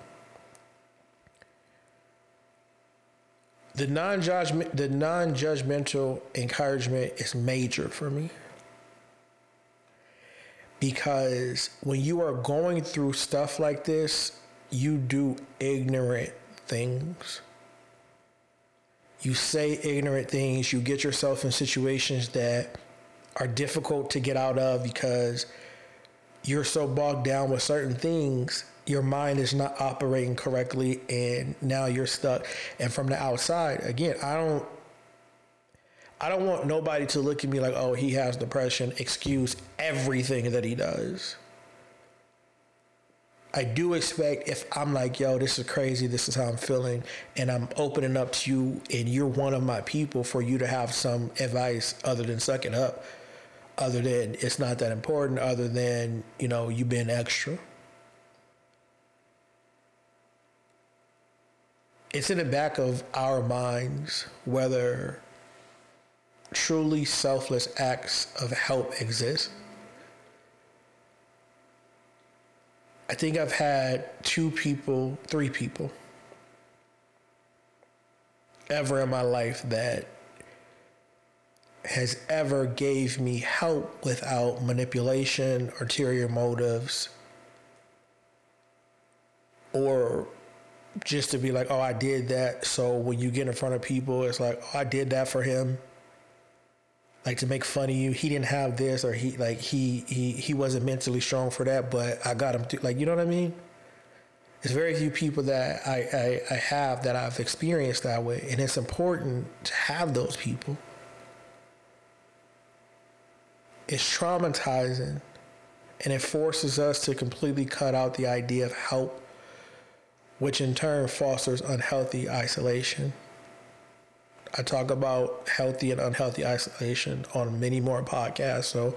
The non-judgment, the non-judgmental encouragement is major for me because when you are going through stuff like this, you do ignorant things. You say ignorant things, you get yourself in situations that are difficult to get out of because you're so bogged down with certain things, your mind is not operating correctly, and now you're stuck. And from the outside, again, I don't. I don't want nobody to look at me like, oh, he has depression, excuse everything that he does. I do expect if I'm like, yo, this is crazy, this is how I'm feeling, and I'm opening up to you, and you're one of my people, for you to have some advice other than sucking up other than it's not that important, other than, you know, you've been extra. It's in the back of our minds whether truly selfless acts of help exist. I think I've had two people, three people ever in my life that has ever gave me help without manipulation, ulterior motives, or just to be like, oh, I did that. So when you get in front of people, it's like, oh, I did that for him. Like to make fun of you. He didn't have this, or he like he he he wasn't mentally strong for that, but I got him. To, like you know what I mean? There's very few people that I, I I have that I've experienced that way, and it's important to have those people it's traumatizing and it forces us to completely cut out the idea of help, which in turn fosters unhealthy isolation. I talk about healthy and unhealthy isolation on many more podcasts, so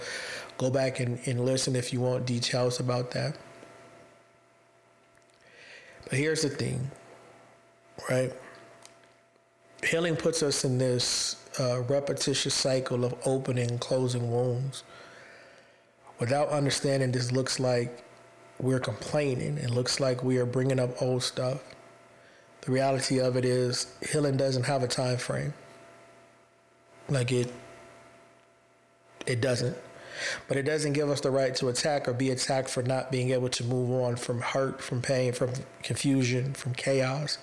go back and, and listen if you want details about that. But here's the thing, right? Healing puts us in this uh, repetitious cycle of opening and closing wounds. Without understanding, this looks like we're complaining. It looks like we are bringing up old stuff. The reality of it is, healing doesn't have a time frame. Like it, it doesn't. But it doesn't give us the right to attack or be attacked for not being able to move on from hurt, from pain, from confusion, from chaos.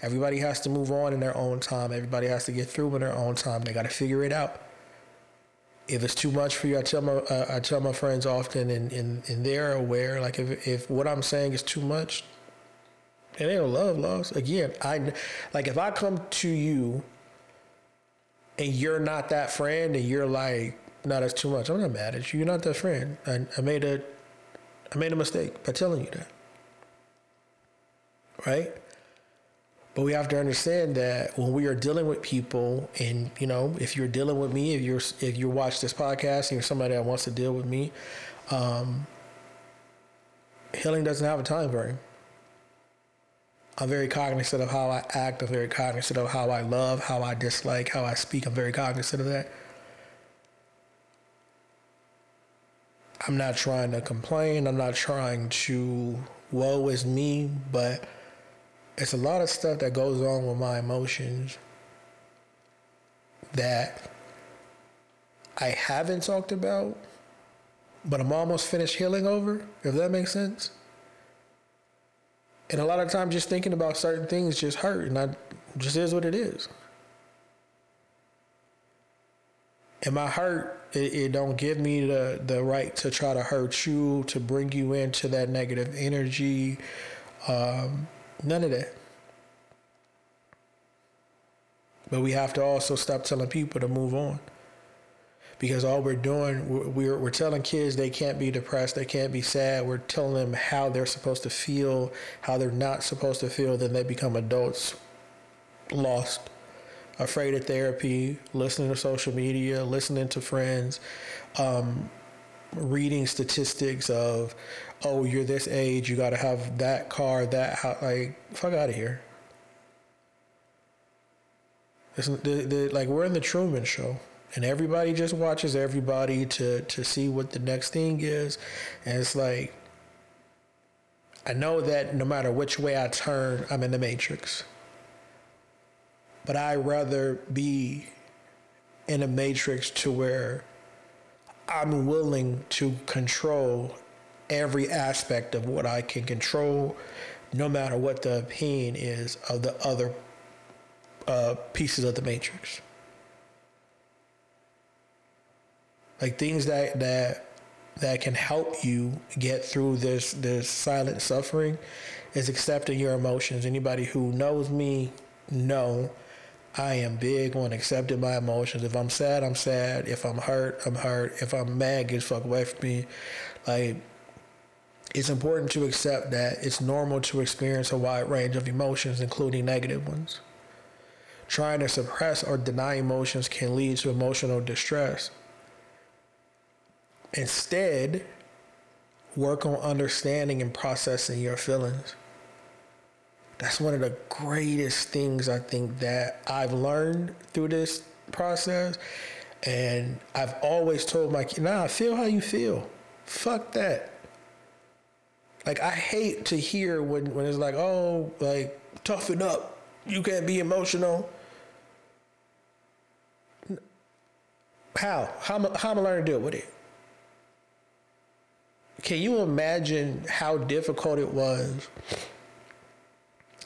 Everybody has to move on in their own time. Everybody has to get through in their own time. They got to figure it out. If it's too much for you, I tell my uh, I tell my friends often, and, and, and they're aware. Like if if what I'm saying is too much, and they don't love loss. Again, I like if I come to you and you're not that friend, and you're like, no, that's too much. I'm not mad at you. You're not that friend. I, I made a I made a mistake by telling you that. Right? But we have to understand that when we are dealing with people, and you know, if you're dealing with me, if you're if you watch this podcast and you're somebody that wants to deal with me, um, healing doesn't have a time frame. I'm very cognizant of how I act. I'm very cognizant of how I love, how I dislike, how I speak. I'm very cognizant of that. I'm not trying to complain. I'm not trying to woe is me, but it's a lot of stuff that goes on with my emotions that I haven't talked about, but I'm almost finished healing over, if that makes sense. And a lot of times just thinking about certain things just hurt and I just is what it is. And my hurt, it, it don't give me the, the right to try to hurt you, to bring you into that negative energy. Um, none of that. But we have to also stop telling people to move on. Because all we're doing, we're, we're telling kids they can't be depressed, they can't be sad. We're telling them how they're supposed to feel, how they're not supposed to feel. Then they become adults lost, afraid of therapy, listening to social media, listening to friends, um, reading statistics of, oh, you're this age, you got to have that car, that house. Like, fuck out of here. It's, the, the, like we're in the Truman Show, and everybody just watches everybody to to see what the next thing is, and it's like I know that no matter which way I turn, I'm in the matrix. But I'd rather be in a matrix to where I'm willing to control every aspect of what I can control, no matter what the opinion is of the other uh, pieces of the matrix. Like things that that that can help you get through this this silent suffering is accepting your emotions. Anybody who knows me know I am big on accepting my emotions. If I'm sad, I'm sad. If I'm hurt, I'm hurt. If I'm mad, get fuck away from me. Like it's important to accept that it's normal to experience a wide range of emotions, including negative ones. Trying to suppress or deny emotions can lead to emotional distress. Instead, work on understanding and processing your feelings. That's one of the greatest things I think that I've learned through this process. And I've always told my kids, nah, feel how you feel. Fuck that. Like, I hate to hear when, when it's like, oh, like, toughen up. You can't be emotional. How? How how am I learning to deal with it? Can you imagine how difficult it was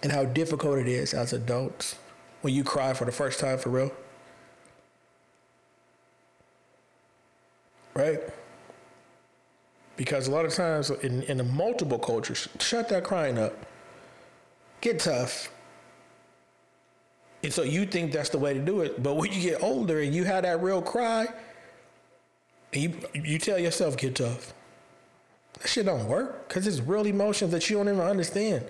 and how difficult it is as adults when you cry for the first time for real? Right? Because a lot of times in, in the multiple cultures, shut that crying up. Get tough. And so you think that's the way to do it. But when you get older and you have that real cry, and you you tell yourself, get tough. That shit don't work. Cause it's real emotions that you don't even understand.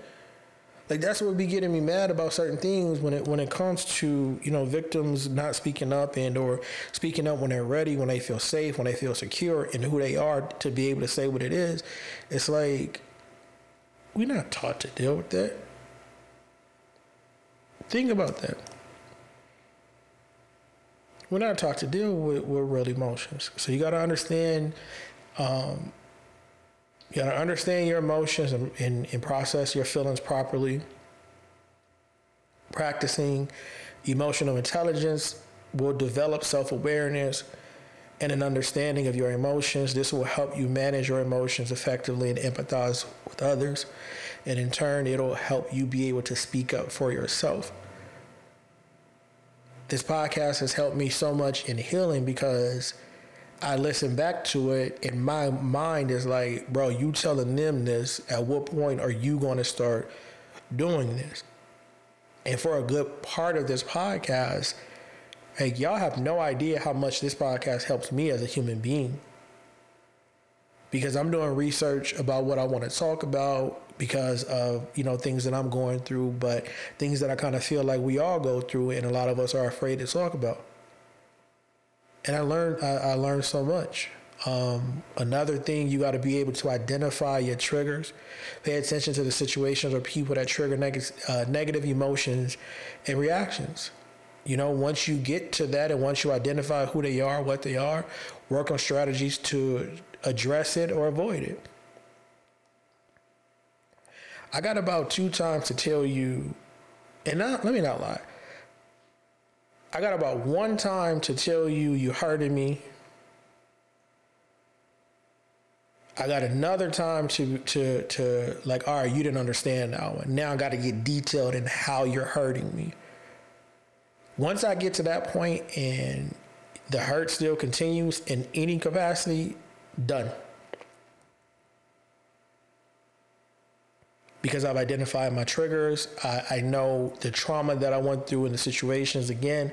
Like that's what would be getting me mad about certain things when it when it comes to, you know, victims not speaking up and or speaking up when they're ready, when they feel safe, when they feel secure in who they are to be able to say what it is. It's like we're not taught to deal with that. Think about that. We're not taught to deal with, with real emotions. So you got to understand, um, you got to understand your emotions and, and, and process your feelings properly. Practicing emotional intelligence will develop self awareness and an understanding of your emotions. This will help you manage your emotions effectively and empathize with others. And in turn, it'll help you be able to speak up for yourself. This podcast has helped me so much in healing because I listen back to it and my mind is like, bro, you telling them this, at what point are you going to start doing this? And for a good part of this podcast, like y'all have no idea how much this podcast helps me as a human being because I'm doing research about what I want to talk about because of you know things that I'm going through, but things that I kind of feel like we all go through, and a lot of us are afraid to talk about. And I learned I, I learned so much. Um, another thing you got to be able to identify your triggers, pay attention to the situations or people that trigger neg- uh, negative emotions and reactions. You know, once you get to that and once you identify who they are, what they are, work on strategies to address it or avoid it. I got about two times to tell you, and not, let me not lie. I got about one time to tell you you hurted me. I got another time to to to like, all right, you didn't understand that one. Now I got to get detailed in how you're hurting me. Once I get to that point and the hurt still continues in any capacity, done. Because I've identified my triggers, I, I know the trauma that I went through in the situations. Again,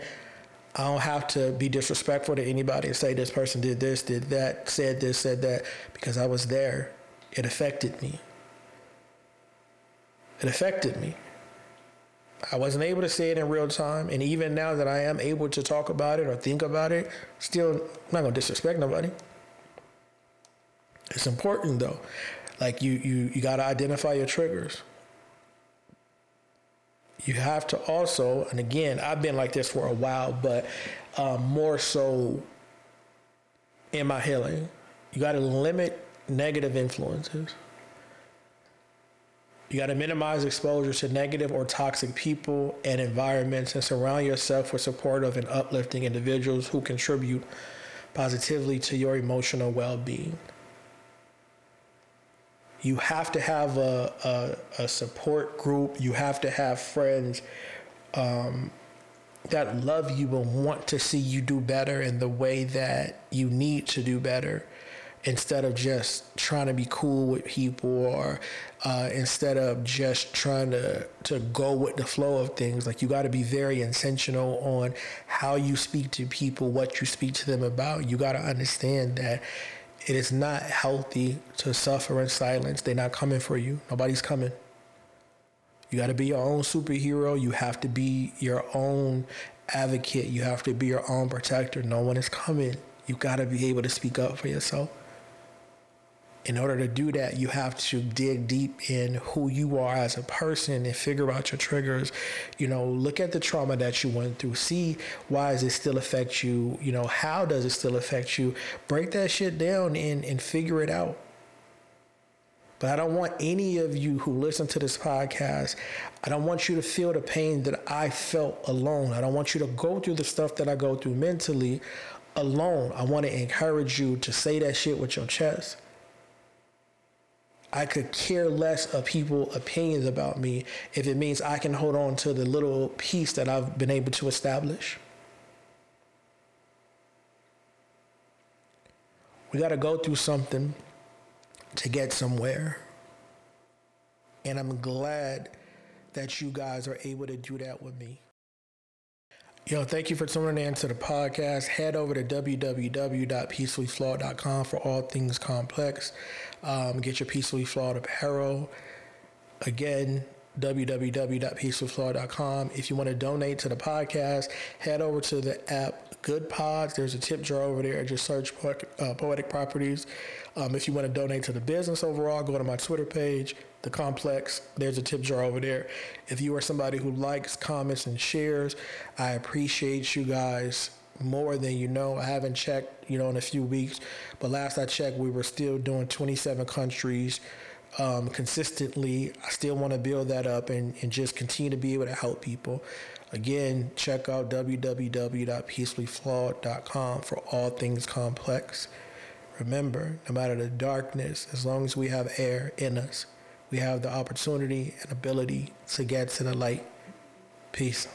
I don't have to be disrespectful to anybody and say this person did this, did that, said this, said that, because I was there. It affected me. It affected me. I wasn't able to say it in real time, and even now that I am able to talk about it or think about it, still I'm not gonna disrespect nobody. It's important though. Like you you you gotta identify your triggers. You have to also, and again, I've been like this for a while, but um, more so in my healing, you got to limit negative influences. You got to minimize exposure to negative or toxic people and environments and surround yourself with supportive and uplifting individuals who contribute positively to your emotional well being you have to have a, a, a support group. You have to have friends um, that love you and want to see you do better in the way that you need to do better instead of just trying to be cool with people or uh, instead of just trying to, to go with the flow of things. Like you got to be very intentional on how you speak to people, what you speak to them about. You got to understand that it is not healthy to suffer in silence. They're not coming for you. Nobody's coming. You got to be your own superhero. You have to be your own advocate. You have to be your own protector. No one is coming. You got to be able to speak up for yourself in order to do that, you have to dig deep in who you are as a person and figure out your triggers. You know, look at the trauma that you went through. See why does it still affect you? You know, how does it still affect you? Break that shit down and, and figure it out. But I don't want any of you who listen to this podcast, I don't want you to feel the pain that I felt alone. I don't want you to go through the stuff that I go through mentally alone. I want to encourage you to say that shit with your chest. I could care less of people's opinions about me if it means I can hold on to the little piece that I've been able to establish. We got to go through something to get somewhere. And I'm glad that you guys are able to do that with me. Yo, thank you for tuning in to the podcast. Head over to www.peacefullyflawed.com for all things Kamplexx. Um, get your Peacefully Flawed apparel. Again, www.peacefullyflawed.com. If you want to donate to the podcast, head over to the app Goodpods. There's a tip jar over there. Just search uh, Poetic Properties. Um, if you want to donate to the business overall, go to my Twitter page, The Kamplexx. There's a tip jar over there. If you are somebody who likes, comments, and shares, I appreciate you guys more than you know. I haven't checked, you know, in a few weeks, but last I checked, we were still doing 27 countries um, consistently. I still want to build that up and, and just continue to be able to help people. Again, check out www.peacefullyflawed.com for all things Kamplexx. Remember, no matter the darkness, as long as we have air in us, we have the opportunity and ability to get to the light. Peace.